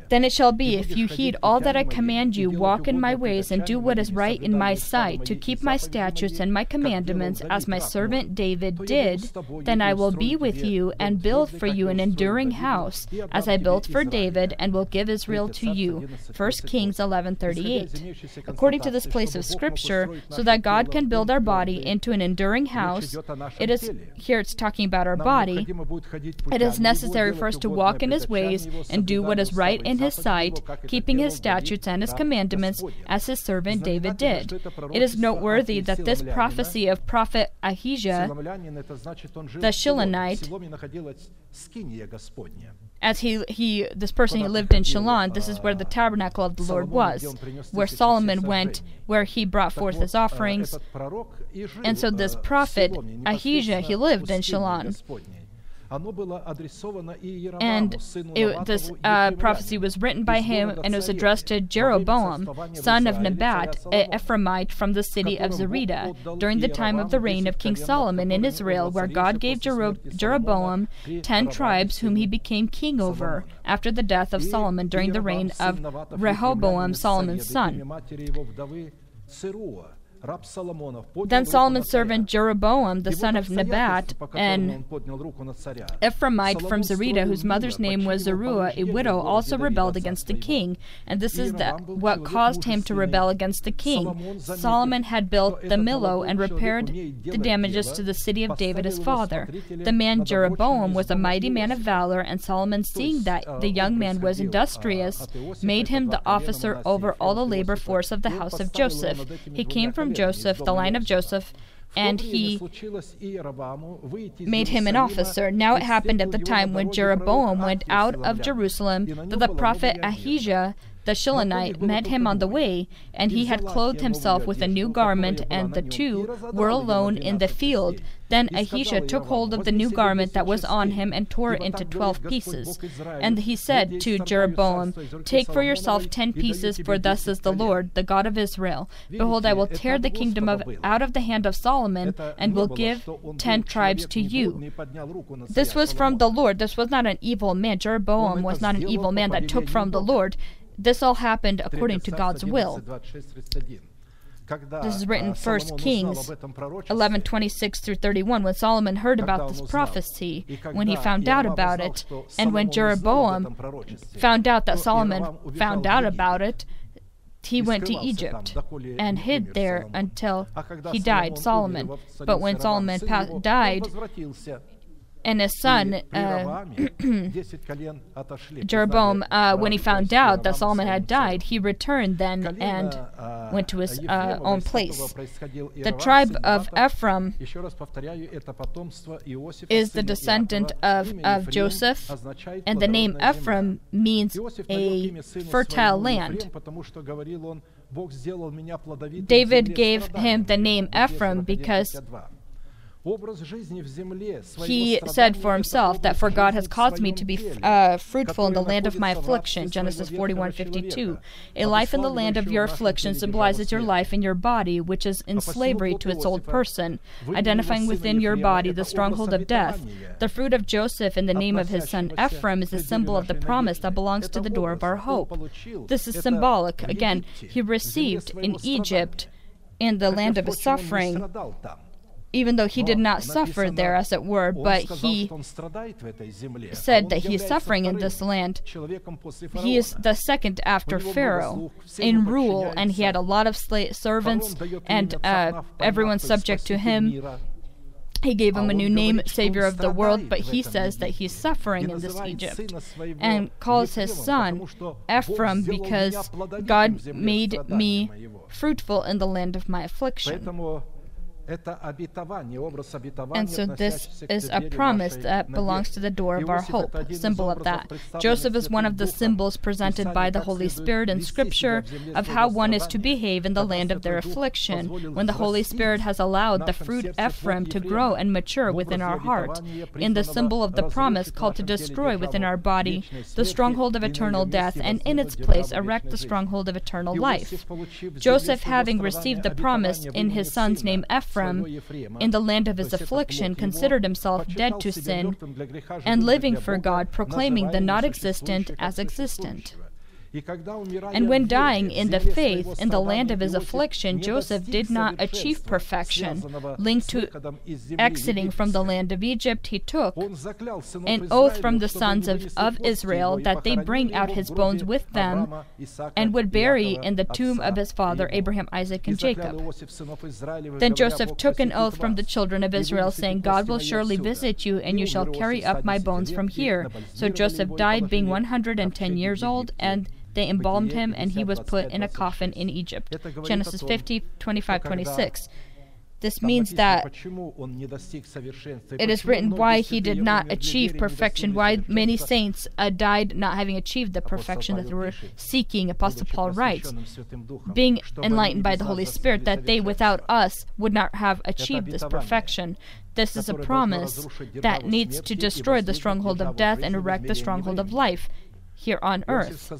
Then it shall be, if you heed all that I command you, walk in my ways, and do what is right in my sight, to keep my statutes and my commandments, as my servant David did, then I will be with you and build for you an enduring house, as I built for David, and will give Israel to you. 1 Kings 11:38. According to this place of Scripture, so that God can build our body into an enduring house it is here it's talking about our body. It is necessary for us to walk in his ways and do what is right in his sight, keeping his statutes and his commandments as his servant David did. It is noteworthy that this prophecy of prophet Ahijah, the Shilonite, as he he this person he lived in Shilon, this is where the tabernacle of the Lord was, where Solomon went, where he brought forth his offerings. And so this prophet Ahijah, he lived in Shilon. And it, this uh, prophecy was written by him and it was addressed to Jeroboam, son of Nebat, an Ephraimite from the city of Zereda, during the time of the reign of King Solomon in Israel, where God gave Jeroboam ten tribes whom he became king over after the death of Solomon during the reign of Rehoboam, Solomon's son. Then Solomon's servant Jeroboam, the son of Nebat, an Ephraimite from Zereda, whose mother's name was Zeruah, a widow, also rebelled against the king. And this is the, what caused him to rebel against the king. Solomon had built the Millo and repaired the damages to the city of David his father. The man Jeroboam was a mighty man of valor, and Solomon, seeing that the young man was industrious, made him the officer over all the labor force of the house of Joseph. He came from Joseph, the line of Joseph, and he made him an officer. Now it happened at the time when Jeroboam went out of Jerusalem that the prophet Ahijah the Shilonite met him on the way, and he had clothed himself with a new garment, and the two were alone in the field. Then Ahijah took hold of the new garment that was on him and tore it into twelve pieces. And he said to Jeroboam, Take for yourself ten pieces, for thus says the Lord, the God of Israel Behold, I will tear the kingdom of, out of the hand of Solomon, and will give ten tribes to you. This was from the Lord. This was not an evil man. Jeroboam was not an evil man that took from the Lord. This all happened according to God's will. This is written 1 Kings 11 26 through 31. When Solomon heard about this prophecy, when he found out about it, and when Jeroboam found out that Solomon found out about it, he went to Egypt and hid there until he died, Solomon. But when Solomon died, and his son uh, Jeroboam, uh, when he found out that Solomon had died, he returned then and went to his uh, own place. The tribe of Ephraim is the descendant of, of Joseph, and the name Ephraim means a fertile land. David gave him the name Ephraim because he said for himself that for God has caused me to be uh, fruitful in the land of my affliction. Genesis 41:52. A life in the land of your affliction symbolizes your life in your body, which is in slavery to its old person, identifying within your body the stronghold of death. The fruit of Joseph in the name of his son Ephraim is a symbol of the promise that belongs to the door of our hope. This is symbolic. Again, he received in Egypt in the land of his suffering even though he did not suffer there, as it were, but he said that he is suffering in this land. He is the second after Pharaoh in rule, and he had a lot of sla- servants, and uh, everyone subject to him. He gave him a new name, Savior of the world, but he says that he's suffering in this Egypt and calls his son Ephraim because God made me fruitful in the land of my affliction. And so this is a promise that belongs to the door of our hope, symbol of that. Joseph is one of the symbols presented by the Holy Spirit in Scripture of how one is to behave in the land of their affliction, when the Holy Spirit has allowed the fruit Ephraim to grow and mature within our heart, in the symbol of the promise called to destroy within our body the stronghold of eternal death, and in its place erect the stronghold of eternal life. Joseph, having received the promise in his son's name Ephraim, Ephraim, in the land of his affliction, considered himself dead to sin and living for God, proclaiming the not existent as existent. And when dying in the faith in the land of his affliction, Joseph did not achieve perfection. Linked to exiting from the land of Egypt, he took an oath from the sons of, of Israel that they bring out his bones with them and would bury in the tomb of his father Abraham, Isaac, and Jacob. Then Joseph took an oath from the children of Israel, saying, God will surely visit you, and you shall carry up my bones from here. So Joseph died, being 110 years old, and they embalmed him, and he was put in a coffin in Egypt. Genesis 50, 25, 26. This means that it is written why he did not achieve perfection, why many saints uh, died not having achieved the perfection that they were seeking. Apostle Paul writes, being enlightened by the Holy Spirit, that they without us would not have achieved this perfection. This is a promise that needs to destroy the stronghold of death and erect the stronghold of life here on earth.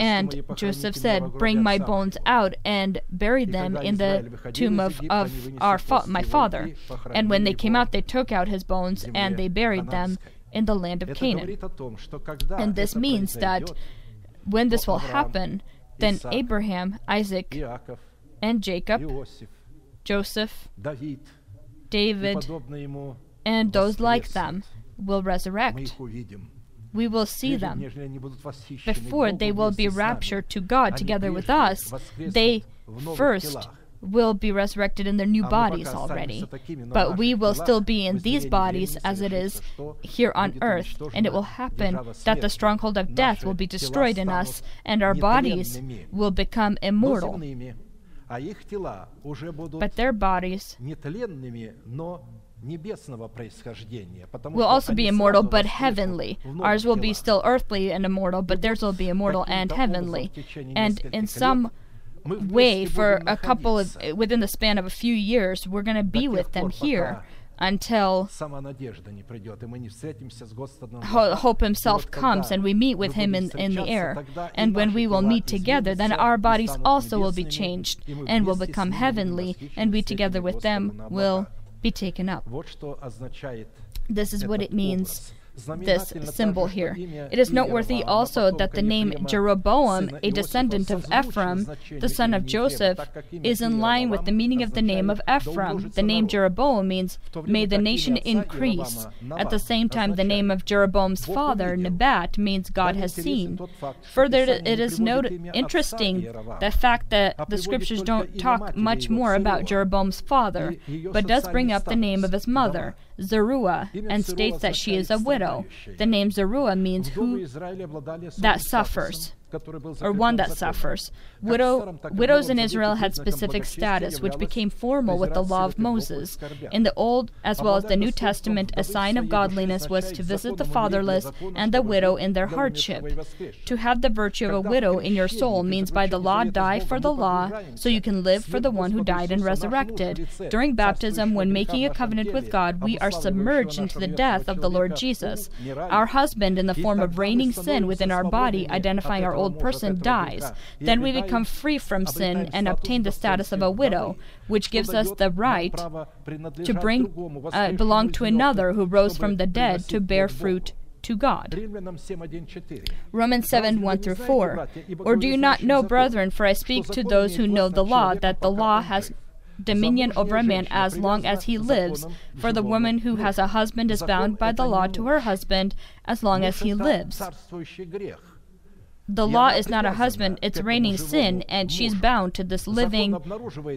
And Joseph said, Bring my bones out and bury them in the tomb of, of our fa- my father. And when they came out, they took out his bones and they buried them in the land of Canaan. And this means that when this will happen, then Abraham, Isaac, and Jacob, Joseph, David, and those like them will resurrect we will see them. Before they will be raptured to God together with us, they first will be resurrected in their new bodies already. But we will still be in these bodies as it is here on earth, and it will happen that the stronghold of death will be destroyed in us, and our bodies will become immortal. But their bodies will also be immortal but heavenly. Ours will be still earthly and immortal, but theirs will be immortal and heavenly. And in some way, for a couple of, within the span of a few years, we're going to be with them here until hope himself comes and we meet with him in, in the air. And when we will meet together, then our bodies also will be changed and will become heavenly, and we together with them will be taken up. This is what it means this symbol here. It is noteworthy also that the name Jeroboam, a descendant of Ephraim, the son of Joseph, is in line with the meaning of the name of Ephraim. The name Jeroboam means, may the nation increase. At the same time, the name of Jeroboam's father, Nebat, means God has seen. Further, it is noted interesting the fact that the scriptures don't talk much more about Jeroboam's father, but does bring up the name of his mother. Zeruah and states that she is a widow. The name Zeruah means who that suffers or one that suffers. Widow, widows in Israel had specific status, which became formal with the law of Moses. In the Old as well as the New Testament, a sign of godliness was to visit the fatherless and the widow in their hardship. To have the virtue of a widow in your soul means by the law die for the law, so you can live for the one who died and resurrected. During baptism, when making a covenant with God, we are submerged into the death of the Lord Jesus. Our husband, in the form of reigning sin within our body, identifying our old person dies, then we become free from sin and obtain the status of a widow, which gives us the right to bring uh, belong to another who rose from the dead to bear fruit to God. Romans 7 1 through 4. Or do you not know, brethren, for I speak to those who know the law, that the law has dominion over a man as long as he lives. For the woman who has a husband is bound by the law to her husband as long as he lives. The law is not a husband, it's reigning sin, and she's bound to this living,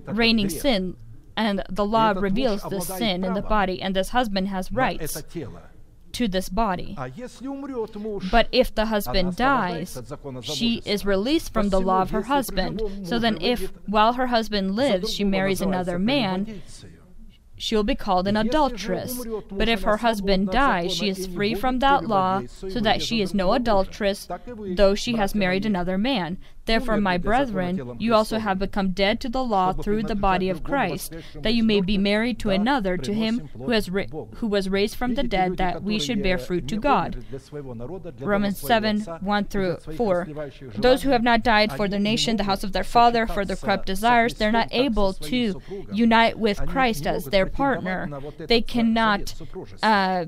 reigning sin. And the law reveals this sin in the body, and this husband has rights to this body. But if the husband dies, she is released from the law of her husband. So then, if while her husband lives, she marries another man, she will be called an adulteress. But if her husband dies, she is free from that law, so that she is no adulteress, though she has married another man. Therefore, my brethren, you also have become dead to the law through the body of Christ, that you may be married to another, to him who, has ra- who was raised from the dead, that we should bear fruit to God. Romans 7 1 through 4. Those who have not died for their nation, the house of their father, for their corrupt desires, they're not able to unite with Christ as their partner. They cannot. Uh,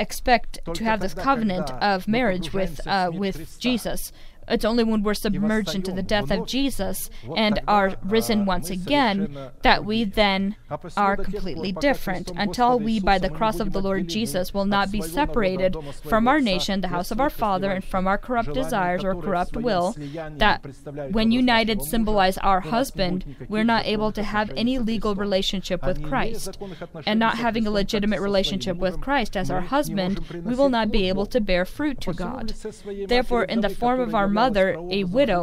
expect to have this covenant of marriage with uh, with Jesus. It's only when we're submerged into the death of Jesus and are risen once again that we then are completely different. Until we, by the cross of the Lord Jesus, will not be separated from our nation, the house of our Father, and from our corrupt desires or corrupt will, that when united symbolize our husband, we're not able to have any legal relationship with Christ. And not having a legitimate relationship with Christ as our husband, we will not be able to bear fruit to God. Therefore, in the form of our mother, a widow,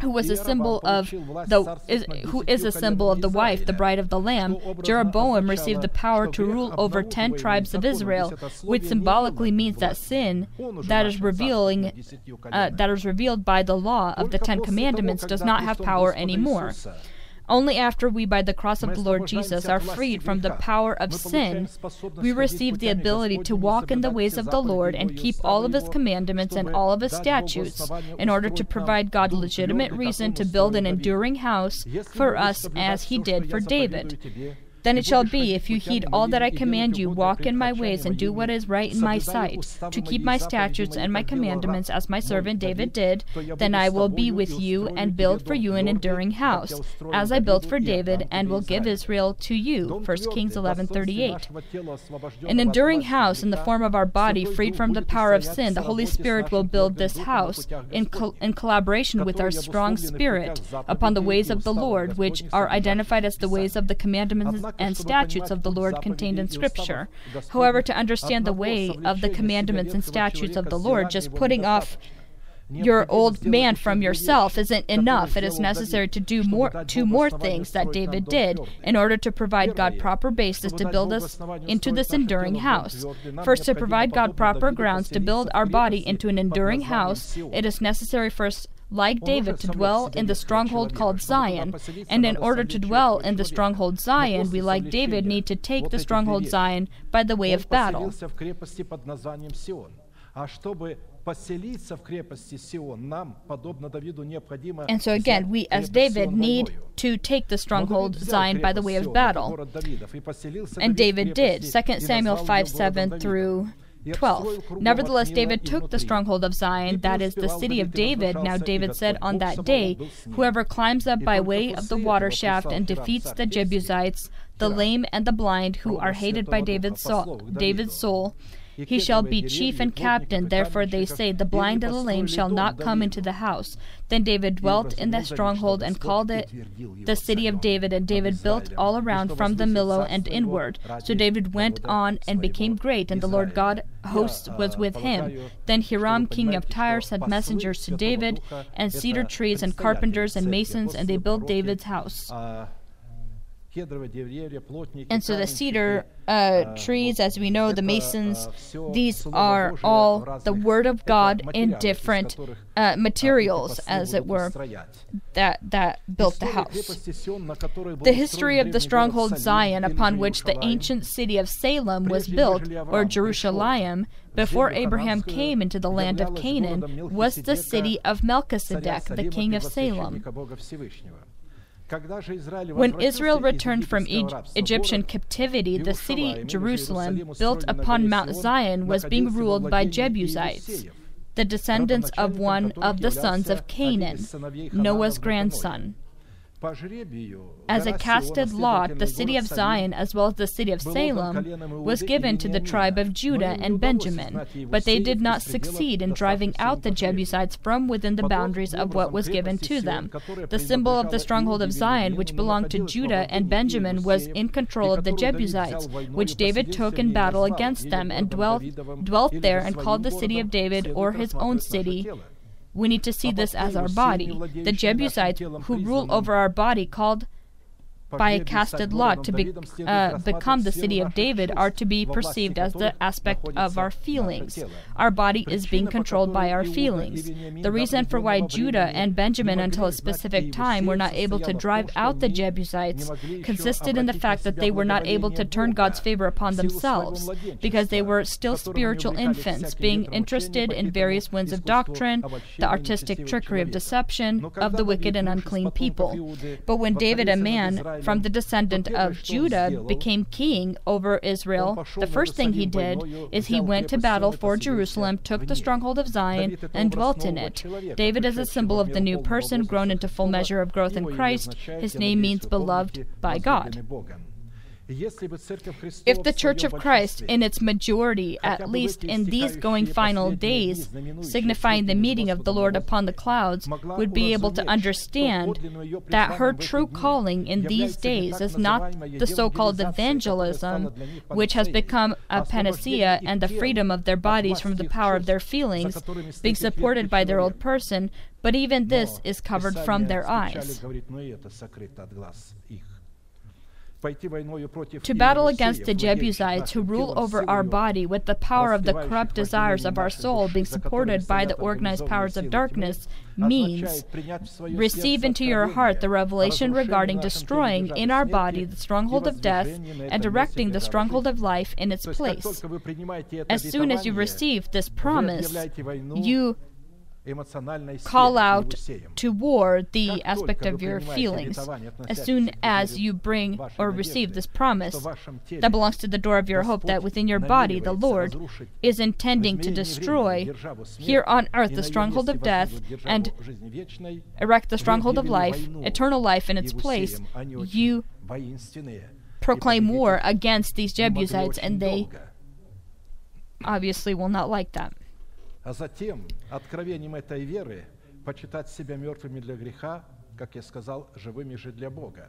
who was a symbol of the is, who is a symbol of the wife, the bride of the Lamb. Jeroboam received the power to rule over ten tribes of Israel, which symbolically means that sin that is revealing uh, that is revealed by the law of the Ten Commandments does not have power anymore. Only after we, by the cross of the Lord Jesus, are freed from the power of sin, we receive the ability to walk in the ways of the Lord and keep all of His commandments and all of His statutes in order to provide God legitimate reason to build an enduring house for us as He did for David. Then it shall be, if you heed all that I command you, walk in my ways, and do what is right in my sight, to keep my statutes and my commandments, as my servant David did, then I will be with you and build for you an enduring house, as I built for David, and will give Israel. To you. 1 Kings 11:38. An enduring house in the form of our body, freed from the power of sin, the Holy Spirit will build this house in, co- in collaboration with our strong spirit upon the ways of the Lord, which are identified as the ways of the commandments and statutes of the Lord contained in Scripture. However, to understand the way of the commandments and statutes of the Lord, just putting off your old man from yourself isn't enough. It is necessary to do more two more things that David did in order to provide God proper basis to build us into this enduring house. First, to provide God proper grounds to build our body into an enduring house, it is necessary first like David, to dwell in the stronghold called Zion. And in order to dwell in the stronghold Zion, we, like David, need to take the stronghold Zion by the way of battle. And so again, we as David need to take the stronghold Zion by the way of battle. And David did. 2 Samuel 5 7 through 12. Nevertheless, David took the stronghold of Zion, that is, the city of David. Now David said on that day, Whoever climbs up by way of the water shaft and defeats the Jebusites, the lame and the blind, who are hated by David's soul, David's soul he shall be chief and captain. Therefore they say, The blind and the lame shall not come into the house. Then David dwelt in the stronghold and called it the city of David. And David built all around from the Millo and inward. So David went on and became great, and the Lord God hosts was with him. Then Hiram, king of Tyre, sent messengers to David, and cedar trees, and carpenters, and masons, and they built David's house. And so the cedar uh, trees, as we know, the masons, these are all the Word of God in different uh, materials, as it were, that, that built the house. The history of the stronghold Zion, upon which the ancient city of Salem was built, or Jerusalem, before Abraham came into the land of Canaan, was the city of Melchizedek, the king of Salem. When Israel returned from e- Egyptian captivity, the city Jerusalem, built upon Mount Zion, was being ruled by Jebusites, the descendants of one of the sons of Canaan, Noah's grandson. As a casted lot, the city of Zion, as well as the city of Salem, was given to the tribe of Judah and Benjamin, but they did not succeed in driving out the Jebusites from within the boundaries of what was given to them. The symbol of the stronghold of Zion, which belonged to Judah and Benjamin, was in control of the Jebusites, which David took in battle against them and dwelt, dwelt there and called the city of David or his own city we need to see this as our body. The Jebusites who rule over our body, called by a casted lot to be, uh, become the city of David are to be perceived as the aspect of our feelings. Our body is being controlled by our feelings. The reason for why Judah and Benjamin, until a specific time, were not able to drive out the Jebusites consisted in the fact that they were not able to turn God's favor upon themselves, because they were still spiritual infants, being interested in various winds of doctrine, the artistic trickery of deception, of the wicked and unclean people. But when David, a man, from the descendant of Judah became king over Israel, the first thing he did is he went to battle for Jerusalem, took the stronghold of Zion, and dwelt in it. David is a symbol of the new person grown into full measure of growth in Christ. His name means beloved by God. If the Church of Christ, in its majority, at least in these going final days, signifying the meeting of the Lord upon the clouds, would be able to understand that her true calling in these days is not the so called evangelism, which has become a panacea and the freedom of their bodies from the power of their feelings, being supported by their old person, but even this is covered from their eyes. To battle against the Jebusites who rule over our body with the power of the corrupt desires of our soul being supported by the organized powers of darkness means receive into your heart the revelation regarding destroying in our body the stronghold of death and erecting the stronghold of life in its place. As soon as you receive this promise, you call out to war the aspect of your feelings. As soon as you bring or receive this promise that belongs to the door of your hope, that within your body the Lord is intending to destroy here on earth the stronghold of death and erect the stronghold of life, eternal life in its place, you proclaim war against these Jebusites, and they obviously will not like that. А затем откровением этой веры почитать себя мертвыми для греха, как я сказал, живыми же для Бога.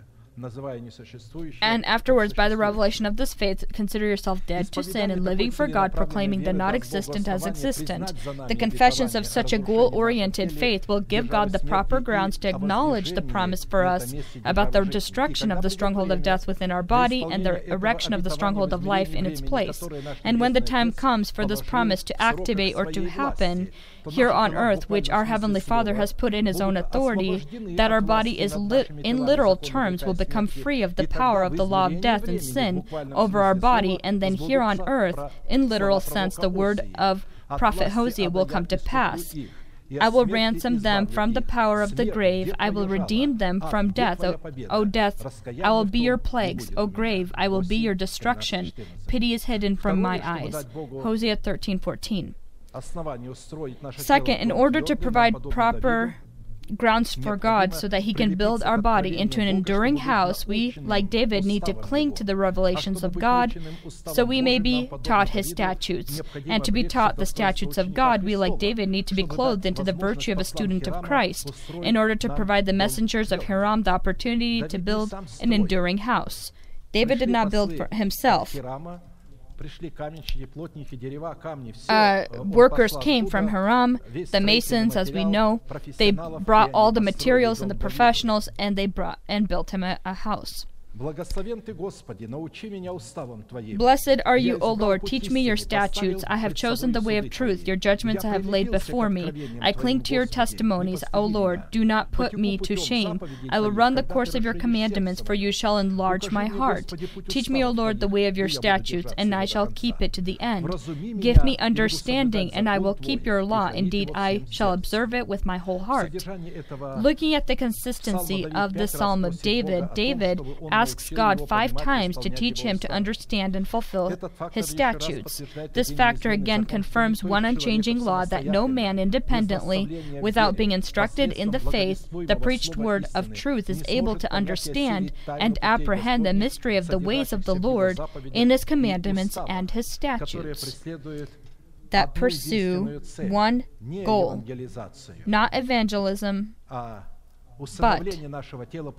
And afterwards, by the revelation of this faith, consider yourself dead to sin and living for God, proclaiming the not existent as existent. The confessions of such a goal oriented faith will give God the proper grounds to acknowledge the promise for us about the destruction of the stronghold of death within our body and the erection of the stronghold of life in its place. And when the time comes for this promise to activate or to happen, here on earth, which our Heavenly Father has put in His own authority, that our body is lit in literal terms will become free of the power of the law of death and sin over our body, and then here on earth, in literal sense, the word of Prophet Hosea will come to pass. I will ransom them from the power of the grave. I will redeem them from death. O, o death, I will be your plagues. O grave, I will be your destruction. Pity is hidden from my eyes. Hosea 13:14. Second, in order to provide proper grounds for God so that He can build our body into an enduring house, we, like David, need to cling to the revelations of God so we may be taught His statutes. And to be taught the statutes of God, we, like David, need to be clothed into the virtue of a student of Christ in order to provide the messengers of Hiram the opportunity to build an enduring house. David did not build for himself. Uh, workers came from Haram, the masons, as we know. They brought all the materials and the professionals, and they brought and built him a, a house. Blessed are you, O Lord, teach me your statutes. I have chosen the way of truth. Your judgments I have laid before me. I cling to your testimonies, O Lord. Do not put me to shame. I will run the course of your commandments, for you shall enlarge my heart. Teach me, O Lord, the way of your statutes, and I shall keep it to the end. Give me understanding, and I will keep your law. Indeed, I shall observe it with my whole heart. Looking at the consistency of the Psalm of David, David asks God five times to teach him to understand and fulfill his statutes. This factor again confirms one unchanging law that no man independently, without being instructed in the faith, the preached word of truth, is able to understand and apprehend the mystery of the ways of the Lord in his commandments and his statutes that pursue one goal, not evangelism, but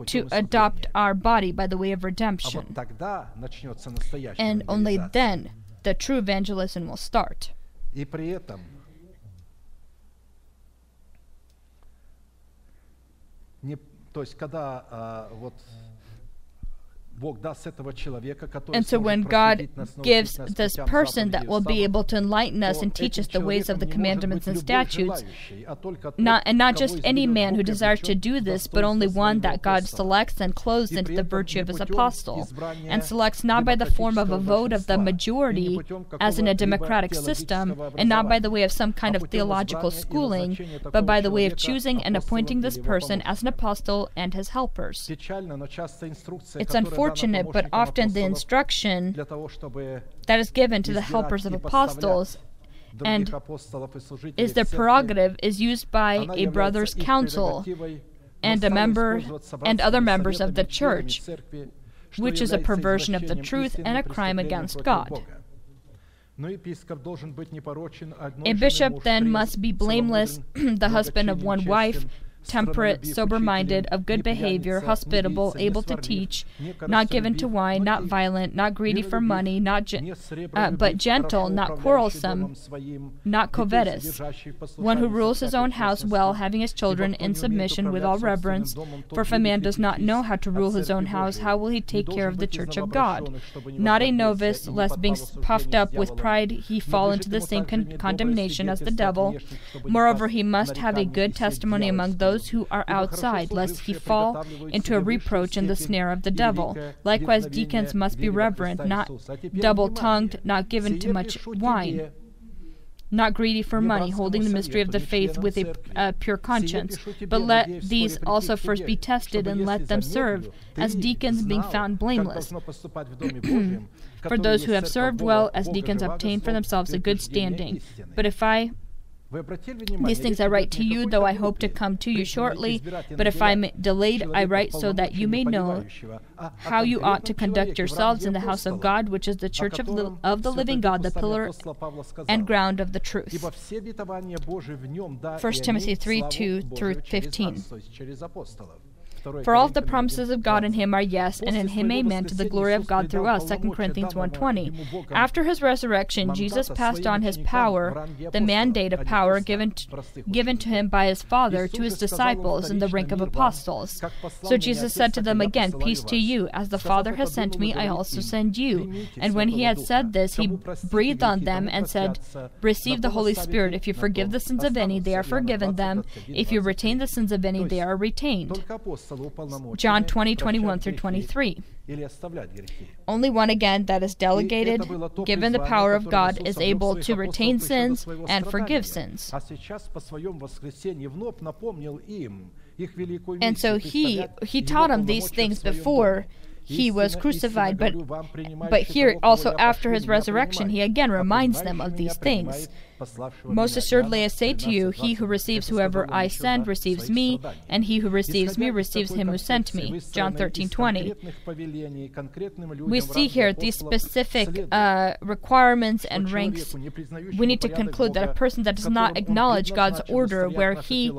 to adopt our body by the way of redemption. And only then the true evangelism will start. то есть когда а, вот and so when God gives this person that will be able to enlighten us and teach us the ways of the commandments and statutes, not, and not just any man who desires to do this, but only one that God selects and clothes into the virtue of his apostle, and selects not by the form of a vote of the majority, as in a democratic system, and not by the way of some kind of theological schooling, but by the way of choosing and appointing this person as an apostle and his helpers. It's unfortunate unfortunate, but often the instruction that is given to the helpers of apostles and is the prerogative is used by a brother's council and a member and other members of the church, which is a perversion of the truth and a crime against God. A bishop then must be blameless, the husband of one wife, temperate, sober minded, of good behavior, hospitable, able to teach, not given to wine, not violent, not greedy for money, not gen- uh, but gentle, not quarrelsome, not covetous, one who rules his own house well, having his children in submission with all reverence. For if a man does not know how to rule his own house, how will he take care of the church of God? Not a novice, lest being puffed up with pride he fall into the same con- condemnation as the devil. Moreover, he must have a good testimony among those those who are outside, lest he fall into a reproach in the snare of the devil. Likewise, deacons must be reverent, not double tongued, not given to much wine not greedy for money, holding the mystery of the faith with a uh, pure conscience. But let these also first be tested, and let them serve as deacons, being found blameless. for those who have served well as deacons obtain for themselves a good standing. But if I these things I write to you, though I hope to come to you shortly. But if I am delayed, I write so that you may know how you ought to conduct yourselves in the house of God, which is the church of, li- of the living God, the pillar and ground of the truth. 1 Timothy 3 2 through 15. For all of the promises of God in him are yes, and in him amen, to the glory of God through us. 2 Corinthians 1.20. After his resurrection, Jesus passed on his power, the mandate of power given to, given to him by his Father, to his disciples in the rank of apostles. So Jesus said to them again, Peace to you. As the Father has sent me, I also send you. And when he had said this, he breathed on them and said, Receive the Holy Spirit. If you forgive the sins of any, they are forgiven them. If you retain the sins of any, they are retained. John 20, 21 through 23. Only one again that is delegated, given the power of God, is able to retain sins and forgive sins. And so he he taught them these things before he was crucified, but, but here also after his resurrection, he again reminds them of these things. Most assuredly I say to you, he who receives whoever I send receives me, and he who receives me receives him who sent me. John 13 20. We see here these specific uh, requirements and ranks. We need to conclude that a person that does not acknowledge God's order, where he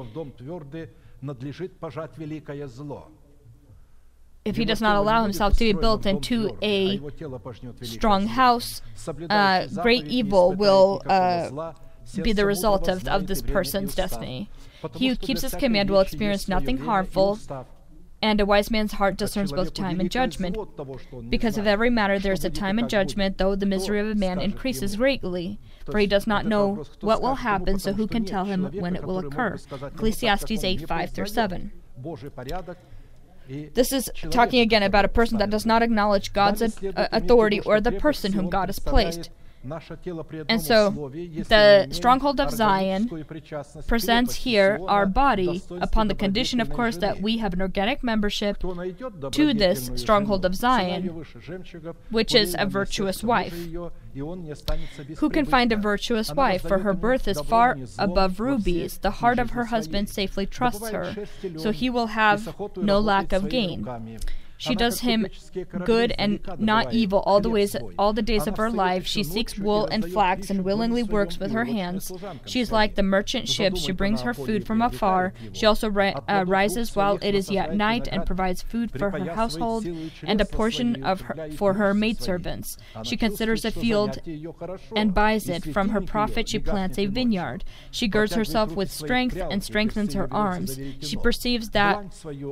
if he does not allow himself to be built into a strong house, uh, great evil will uh, be the result of, of this person's destiny. He who keeps his command will experience nothing harmful, and a wise man's heart discerns both time and judgment. Because of every matter there is a time and judgment, though the misery of a man increases greatly. For he does not know what will happen, so who can tell him when it will occur? Ecclesiastes 8 5 through 7. This is talking again about a person that does not acknowledge God's authority or the person whom God has placed. And so, the stronghold of Zion presents here our body upon the condition, of course, that we have an organic membership to this stronghold of Zion, which is a virtuous wife. Who can find a virtuous wife? For her birth is far above rubies. The heart of her husband safely trusts her, so he will have no lack of gain. She does him good and not evil all the ways all the days of her life. She seeks wool and flax and willingly works with her hands. She is like the merchant ships. She brings her food from afar. She also ri- uh, rises while it is yet night and provides food for her household and a portion of her, for her maidservants. She considers a field and buys it. From her profit she plants a vineyard. She girds herself with strength and strengthens her arms. She perceives that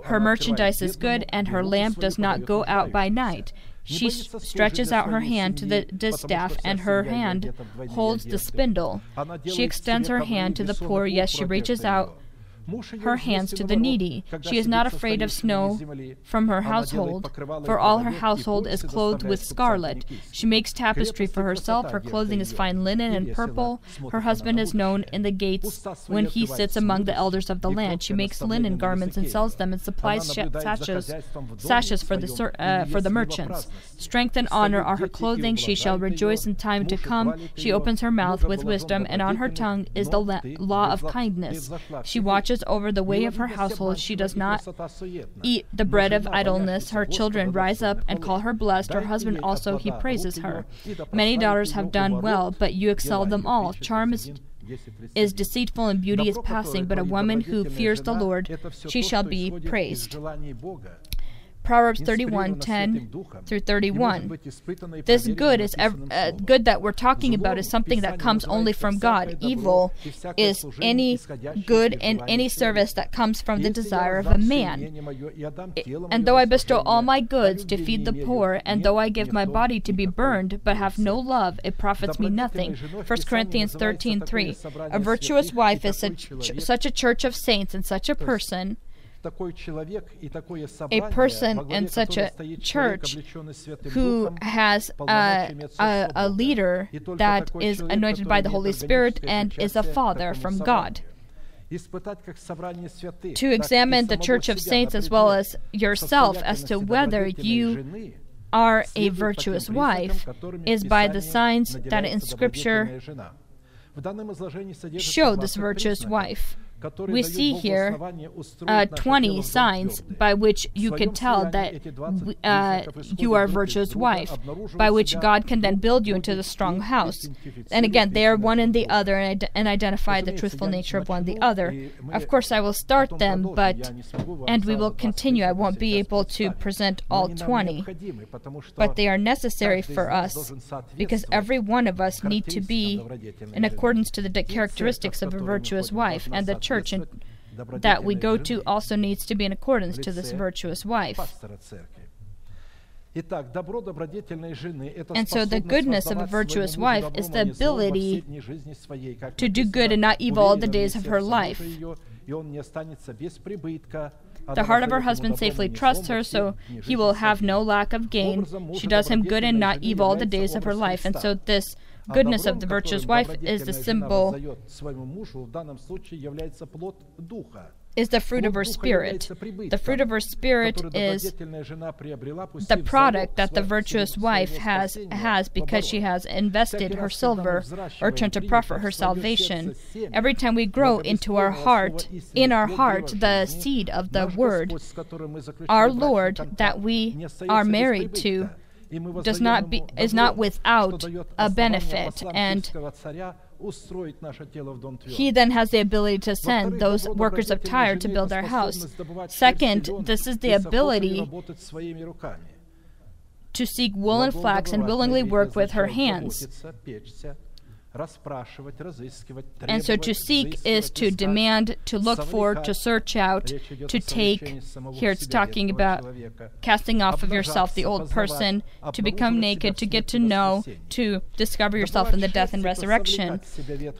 her merchandise is good and her lamp does not go out by night. She stretches out her hand to the distaff, and her hand holds the spindle. She extends her hand to the poor, yes, she reaches out her hands to the needy. She is not afraid of snow from her household, for all her household is clothed with scarlet. She makes tapestry for herself. Her clothing is fine linen and purple. Her husband is known in the gates when he sits among the elders of the land. She makes linen garments and sells them, and supplies sashes, sashes for the uh, for the merchants. Strength and honor are her clothing. She shall rejoice in time to come. She opens her mouth with wisdom, and on her tongue is the law of kindness. She watches watches over the way of her household. She does not eat the bread of idleness. Her children rise up and call her blessed. Her husband also, he praises her. Many daughters have done well, but you excel them all. Charm is is deceitful and beauty is passing, but a woman who fears the Lord, she shall be praised. Proverbs 31, 10 through 31. This good is ev- uh, good that we're talking about is something that comes only from God. Evil is any good and any service that comes from the desire of a man. And though I bestow all my goods to feed the poor, and though I give my body to be burned, but have no love, it profits me nothing. 1 Corinthians 13, 3. A virtuous wife is such, such a church of saints and such a person a person in such a church who has a, a, a leader that is anointed by the Holy Spirit and is a father from God. To examine the church of saints as well as yourself as to whether you are a virtuous wife is by the signs that in Scripture show this virtuous wife we see here uh, 20 signs by which you can tell that uh, you are a virtuous wife, by which God can then build you into the strong house. And again, they are one and the other and, and identify the truthful nature of one the other. Of course, I will start them, but and we will continue. I won't be able to present all 20, but they are necessary for us because every one of us need to be in accordance to the characteristics of a virtuous wife, and the church church that we go to also needs to be in accordance to this virtuous wife. And so the goodness of a virtuous wife is the ability to do good and not evil all the days of her life. The heart of her husband safely trusts her, so he will have no lack of gain. She does him good and not evil all the days of her life. And so this goodness of the virtuous wife is the symbol is the fruit of her spirit. The fruit of her spirit is the product that the virtuous wife has has because she has invested her silver or turned to profit her salvation. Every time we grow into our heart, in our heart, the seed of the word, our Lord that we are married to does not be is not without a benefit and he then has the ability to send those workers of Tyre to build our house. Second, this is the ability to seek wool and flax and willingly work with her hands. And so to seek is to demand, to look for, to search out, to take. Here it's talking about casting off of yourself the old person, to become naked, to get to know, to discover yourself in the death and resurrection.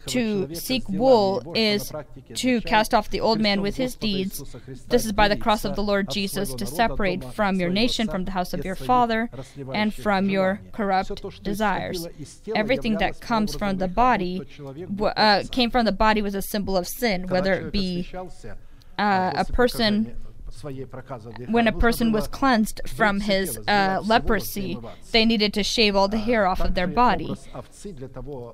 To seek wool is to cast off the old man with his deeds. This is by the cross of the Lord Jesus to separate from your nation, from the house of your father, and from your corrupt desires. Everything that comes from the the body uh, came from the body was a symbol of sin, whether it be uh, a person when a person was cleansed from his uh, leprosy, they needed to shave all the hair off of their body.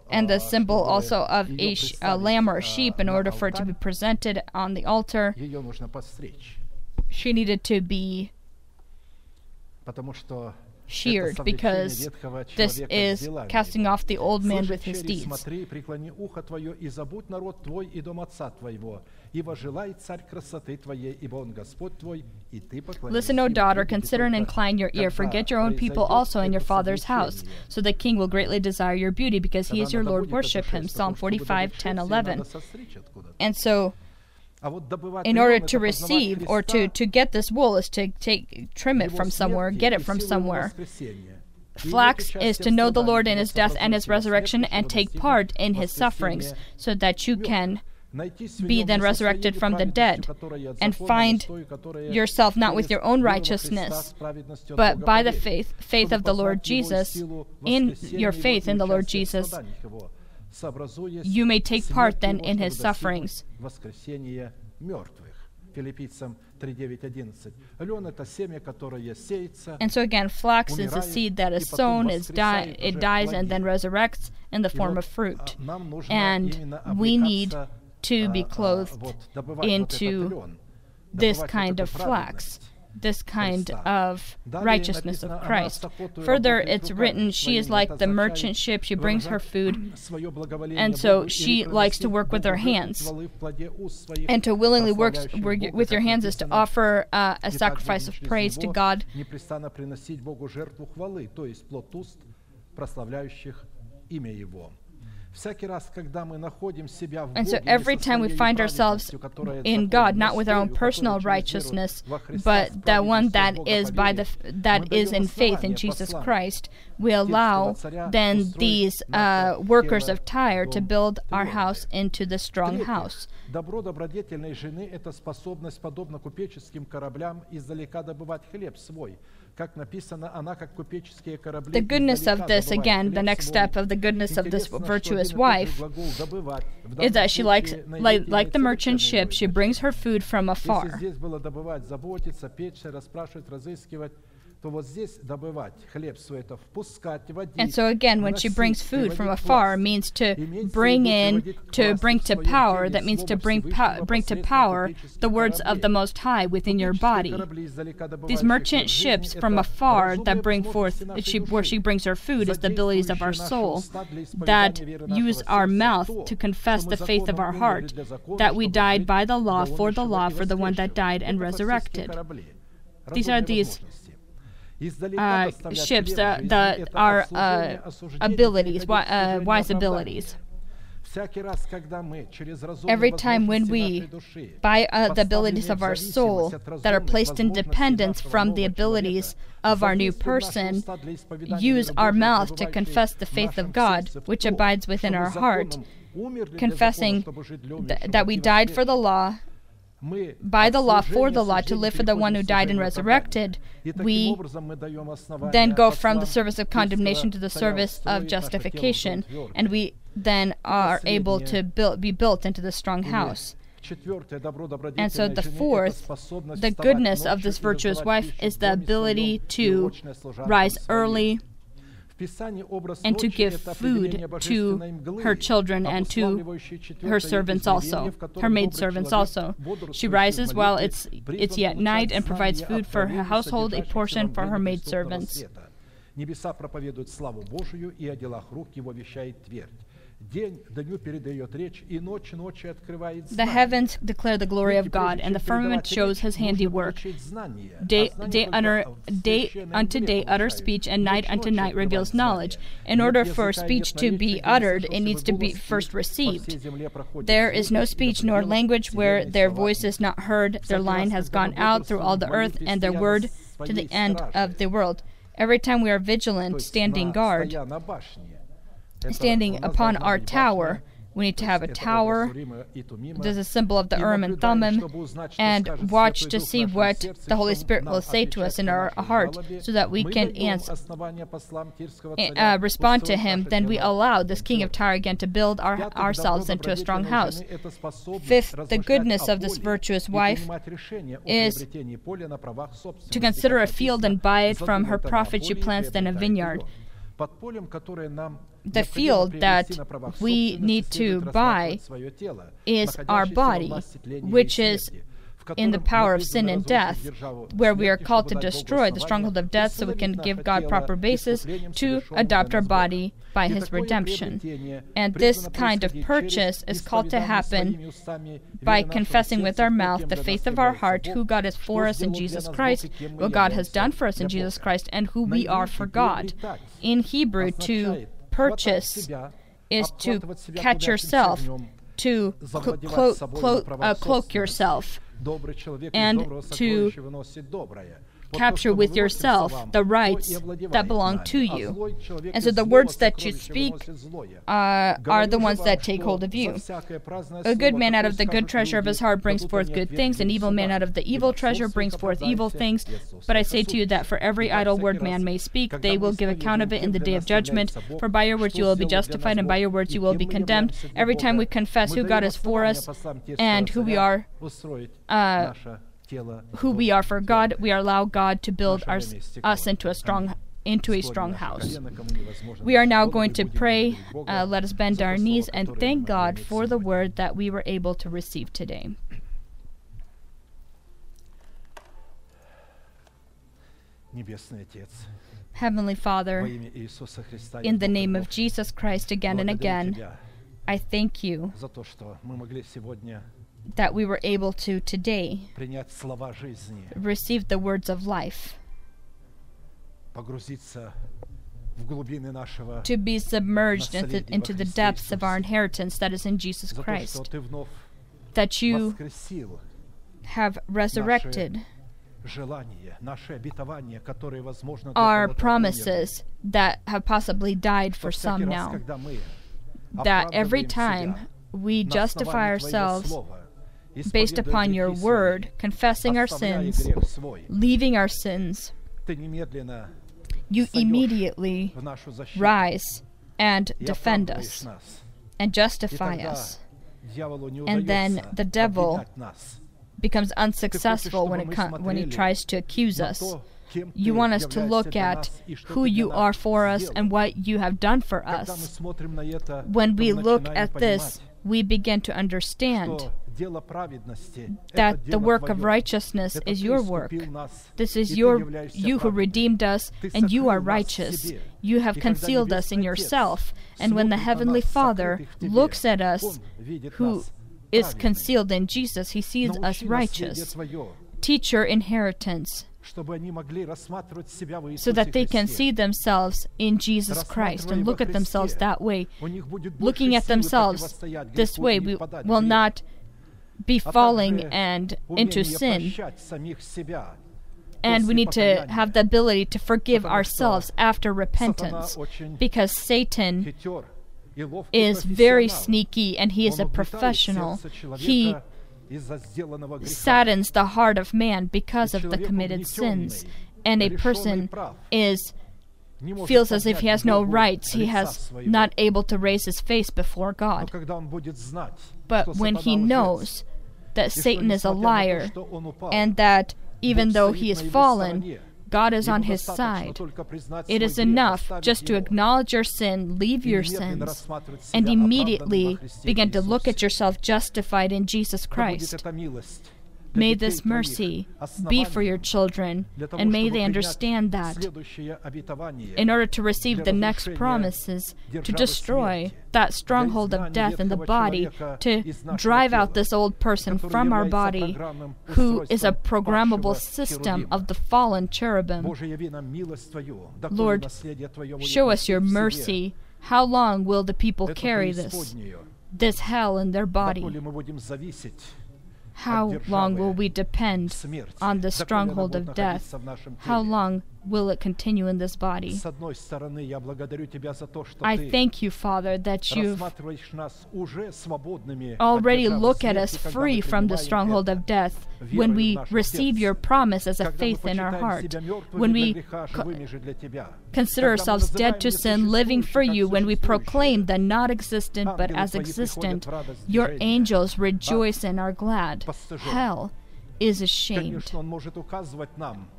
And the symbol also of a, sh- a lamb or a sheep, in order for it to be presented on the altar, she needed to be sheared because this is casting off the old man with his deeds. Listen, O daughter, consider and incline your ear. Forget your own people also in your father's house. So the king will greatly desire your beauty because he is your Lord. Worship him. Psalm 45, 10, 11. And so in order to receive or to, to get this wool is to take trim it from somewhere, get it from somewhere. Flax is to know the Lord in his death and his resurrection and take part in his sufferings so that you can be then resurrected from the dead and find yourself not with your own righteousness but by the faith faith of the Lord Jesus in your faith in the Lord Jesus you may take part then in his sufferings. And so again, flax is a seed that is sown, is die, it dies and then resurrects in the form of fruit. And we need to be clothed into this kind of flax this kind of righteousness of Christ. Further, it's written, she is like the merchant ship, she brings her food, and so she likes to work with her hands. And to willingly work with your hands is to offer uh, a sacrifice of praise to God. And so every time we find ourselves in God, not with our own personal righteousness, but the one that is by the that is in faith in Jesus Christ, we allow then these uh, workers of Tyre to build our house into the strong house. Добро добродетельной жены – это способность, подобно купеческим кораблям, издалека добывать хлеб свой – the goodness of this, again, the next step of the goodness of this virtuous wife is that she likes, like, like the merchant ship, she brings her food from afar. And so again, when she brings food from afar, means to bring in, to bring to power. That means to bring po- bring to power the words of the Most High within your body. These merchant ships from afar that bring forth, she, where she brings her food, is the abilities of our soul that use our mouth to confess the faith of our heart, that we died by the law, for the law, for the one that died and resurrected. These are these uh, ships uh, that are uh, abilities, uh, wise abilities. Every time when we, by uh, the abilities of our soul that are placed in dependence from the abilities of our new person, use our mouth to confess the faith of God, which abides within our heart, confessing th- that we died for the law, by the law, for the law, to live for the one who died and resurrected, we then go from the service of condemnation to the service of justification, and we then are able to build, be built into the strong house. And so the fourth, the goodness of this virtuous wife is the ability to rise early and to give food to her children and to her servants also, her maid servants also. She rises while it's it's yet night and provides food for her household, a portion for her maid servants. Небеса проповедуют славу Божию, и о делах рук его вещает твердь. The heavens declare the glory of God, and the firmament shows his handiwork. Day, day, utter, day unto day utter speech, and night unto night reveals knowledge. In order for speech to be uttered, it needs to be first received. There is no speech nor language where their voice is not heard. Their line has gone out through all the earth, and their word to the end of the world. Every time we are vigilant, standing guard, standing upon our tower. We need to have a tower. There's a symbol of the Urim and Thummim, and watch to see what the Holy Spirit will say to us in our heart, so that we can answer, uh, respond to Him. Then we allow this King of Tyre again to build our, ourselves into a strong house. Fifth, the goodness of this virtuous wife is to consider a field and buy it from her profit she plants then a vineyard the field that we need to buy is our body, which is in the power of sin and death, where we are called to destroy the stronghold of death so we can give God proper basis to adopt our body by his redemption. And this kind of purchase is called to happen by confessing with our mouth the faith of our heart who God is for us in Jesus Christ, what God has done for us in Jesus Christ, and who we are for God. In Hebrew, to purchase is to catch yourself, to clo- clo- uh, cloak yourself and to capture with yourself the rights that belong to you. And so the words that you speak uh, are the ones that take hold of you. A good man out of the good treasure of his heart brings forth good things, an evil man out of the evil treasure brings forth evil things. But I say to you that for every idle word man may speak, they will give account of it in the day of judgment. For by your words you will be justified, and by your words you will be condemned. Every time we confess who God is for us and who we are, uh, who we are for God, we allow God to build our, us into a strong into a strong house. We are now going to pray. Uh, let us bend our knees and thank God for the word that we were able to receive today. Heavenly Father, in the name of Jesus Christ again and again, I thank you that we were able to today receive the words of life, to be submerged into, into the depths of our inheritance that is in Jesus Christ, that you have resurrected our promises that have possibly died for some now. That every time we justify ourselves based upon your word, confessing our sins, leaving our sins, you immediately rise and defend us and justify us. And then the devil becomes unsuccessful when, it com- when he tries to accuse us. You want us to look at who you are for us and what you have done for us. When we look at this, we begin to understand that the work of righteousness is your work. This is your you who redeemed us, and you are righteous. You have concealed us in yourself. And when the Heavenly Father looks at us, who is concealed in Jesus, he sees us righteous. Teach your inheritance. so that they can see themselves in Jesus Christ and look at themselves that way. Looking at themselves this way, we will not be falling and into sin. And we need to have the ability to forgive ourselves after repentance because Satan is very sneaky and he is a professional. He saddens the heart of man because of the committed sins, and a person is feels as if he has no rights, he has not able to raise his face before God. But when he knows that Satan is a liar and that even though he is fallen, God is on his side. It is enough just to acknowledge your sin, leave your sins, and immediately begin to look at yourself justified in Jesus Christ. May this mercy be for your children, and may they understand that in order to receive the next promises, to destroy that stronghold of death in the body, to drive out this old person from our body, who is a programmable system of the fallen cherubim. Lord, show us your mercy. How long will the people carry this? This hell in their body. How long will we depend on the stronghold of death? How long will it continue in this body? I thank you, Father, that you've already look at us free from the stronghold of death when we receive your promise as a faith in our heart, when we co- consider ourselves dead to sin, living for you, when we proclaim the not existent but as existent, your angels rejoice and are glad. Hell is ashamed.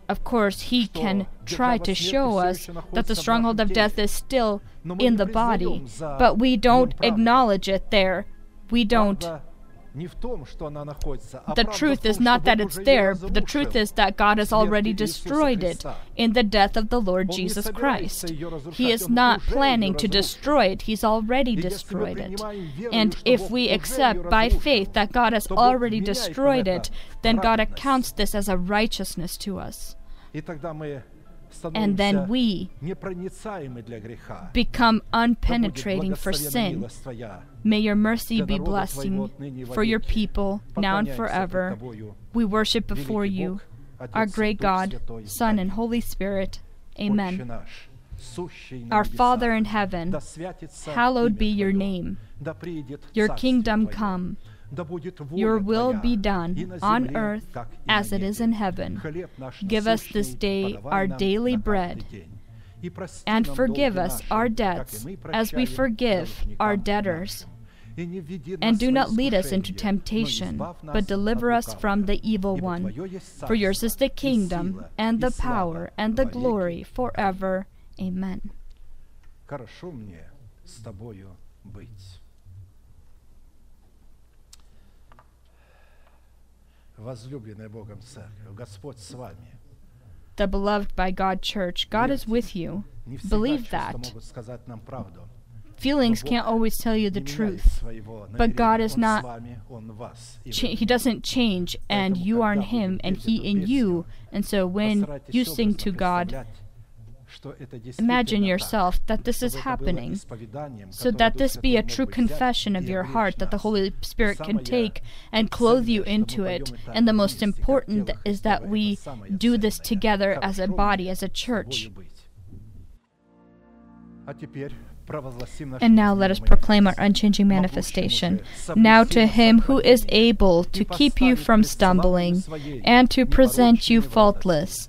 Of course, he can try to show us that the stronghold of death is still in the body, but we don't acknowledge it there. We don't the truth is not that it's there, but the truth is that God has already destroyed it in the death of the Lord Jesus Christ. He is not planning to destroy it, He's already destroyed it. And if we accept by faith that God has already destroyed it, then God accounts this as a righteousness to us. And then we become unpenetrating for sin. May your mercy be blessing for your people now and forever. We worship before you, our great God, Son, and Holy Spirit. Amen. Our Father in heaven, hallowed be your name. Your kingdom come. Your will be done on earth as it is in heaven. Give us this day our daily bread. And forgive us our debts as we forgive our debtors. And do not lead us into temptation, but deliver us from the evil one. For yours is the kingdom, and the power, and the glory forever. Amen. возлюбленная Богом церковь, Господь с вами. The beloved by God church, God is with you. Believe that. Feelings can't always tell you the truth, but God is not, He doesn't change, and you are in Him, and He in you. And so when you sing to God, Imagine yourself that this is happening, so that this be a true confession of your heart that the Holy Spirit can take and clothe you into it. And the most important is that we do this together as a body, as a church. And now let us proclaim our unchanging manifestation. Now to him who is able to keep you from stumbling and to present you faultless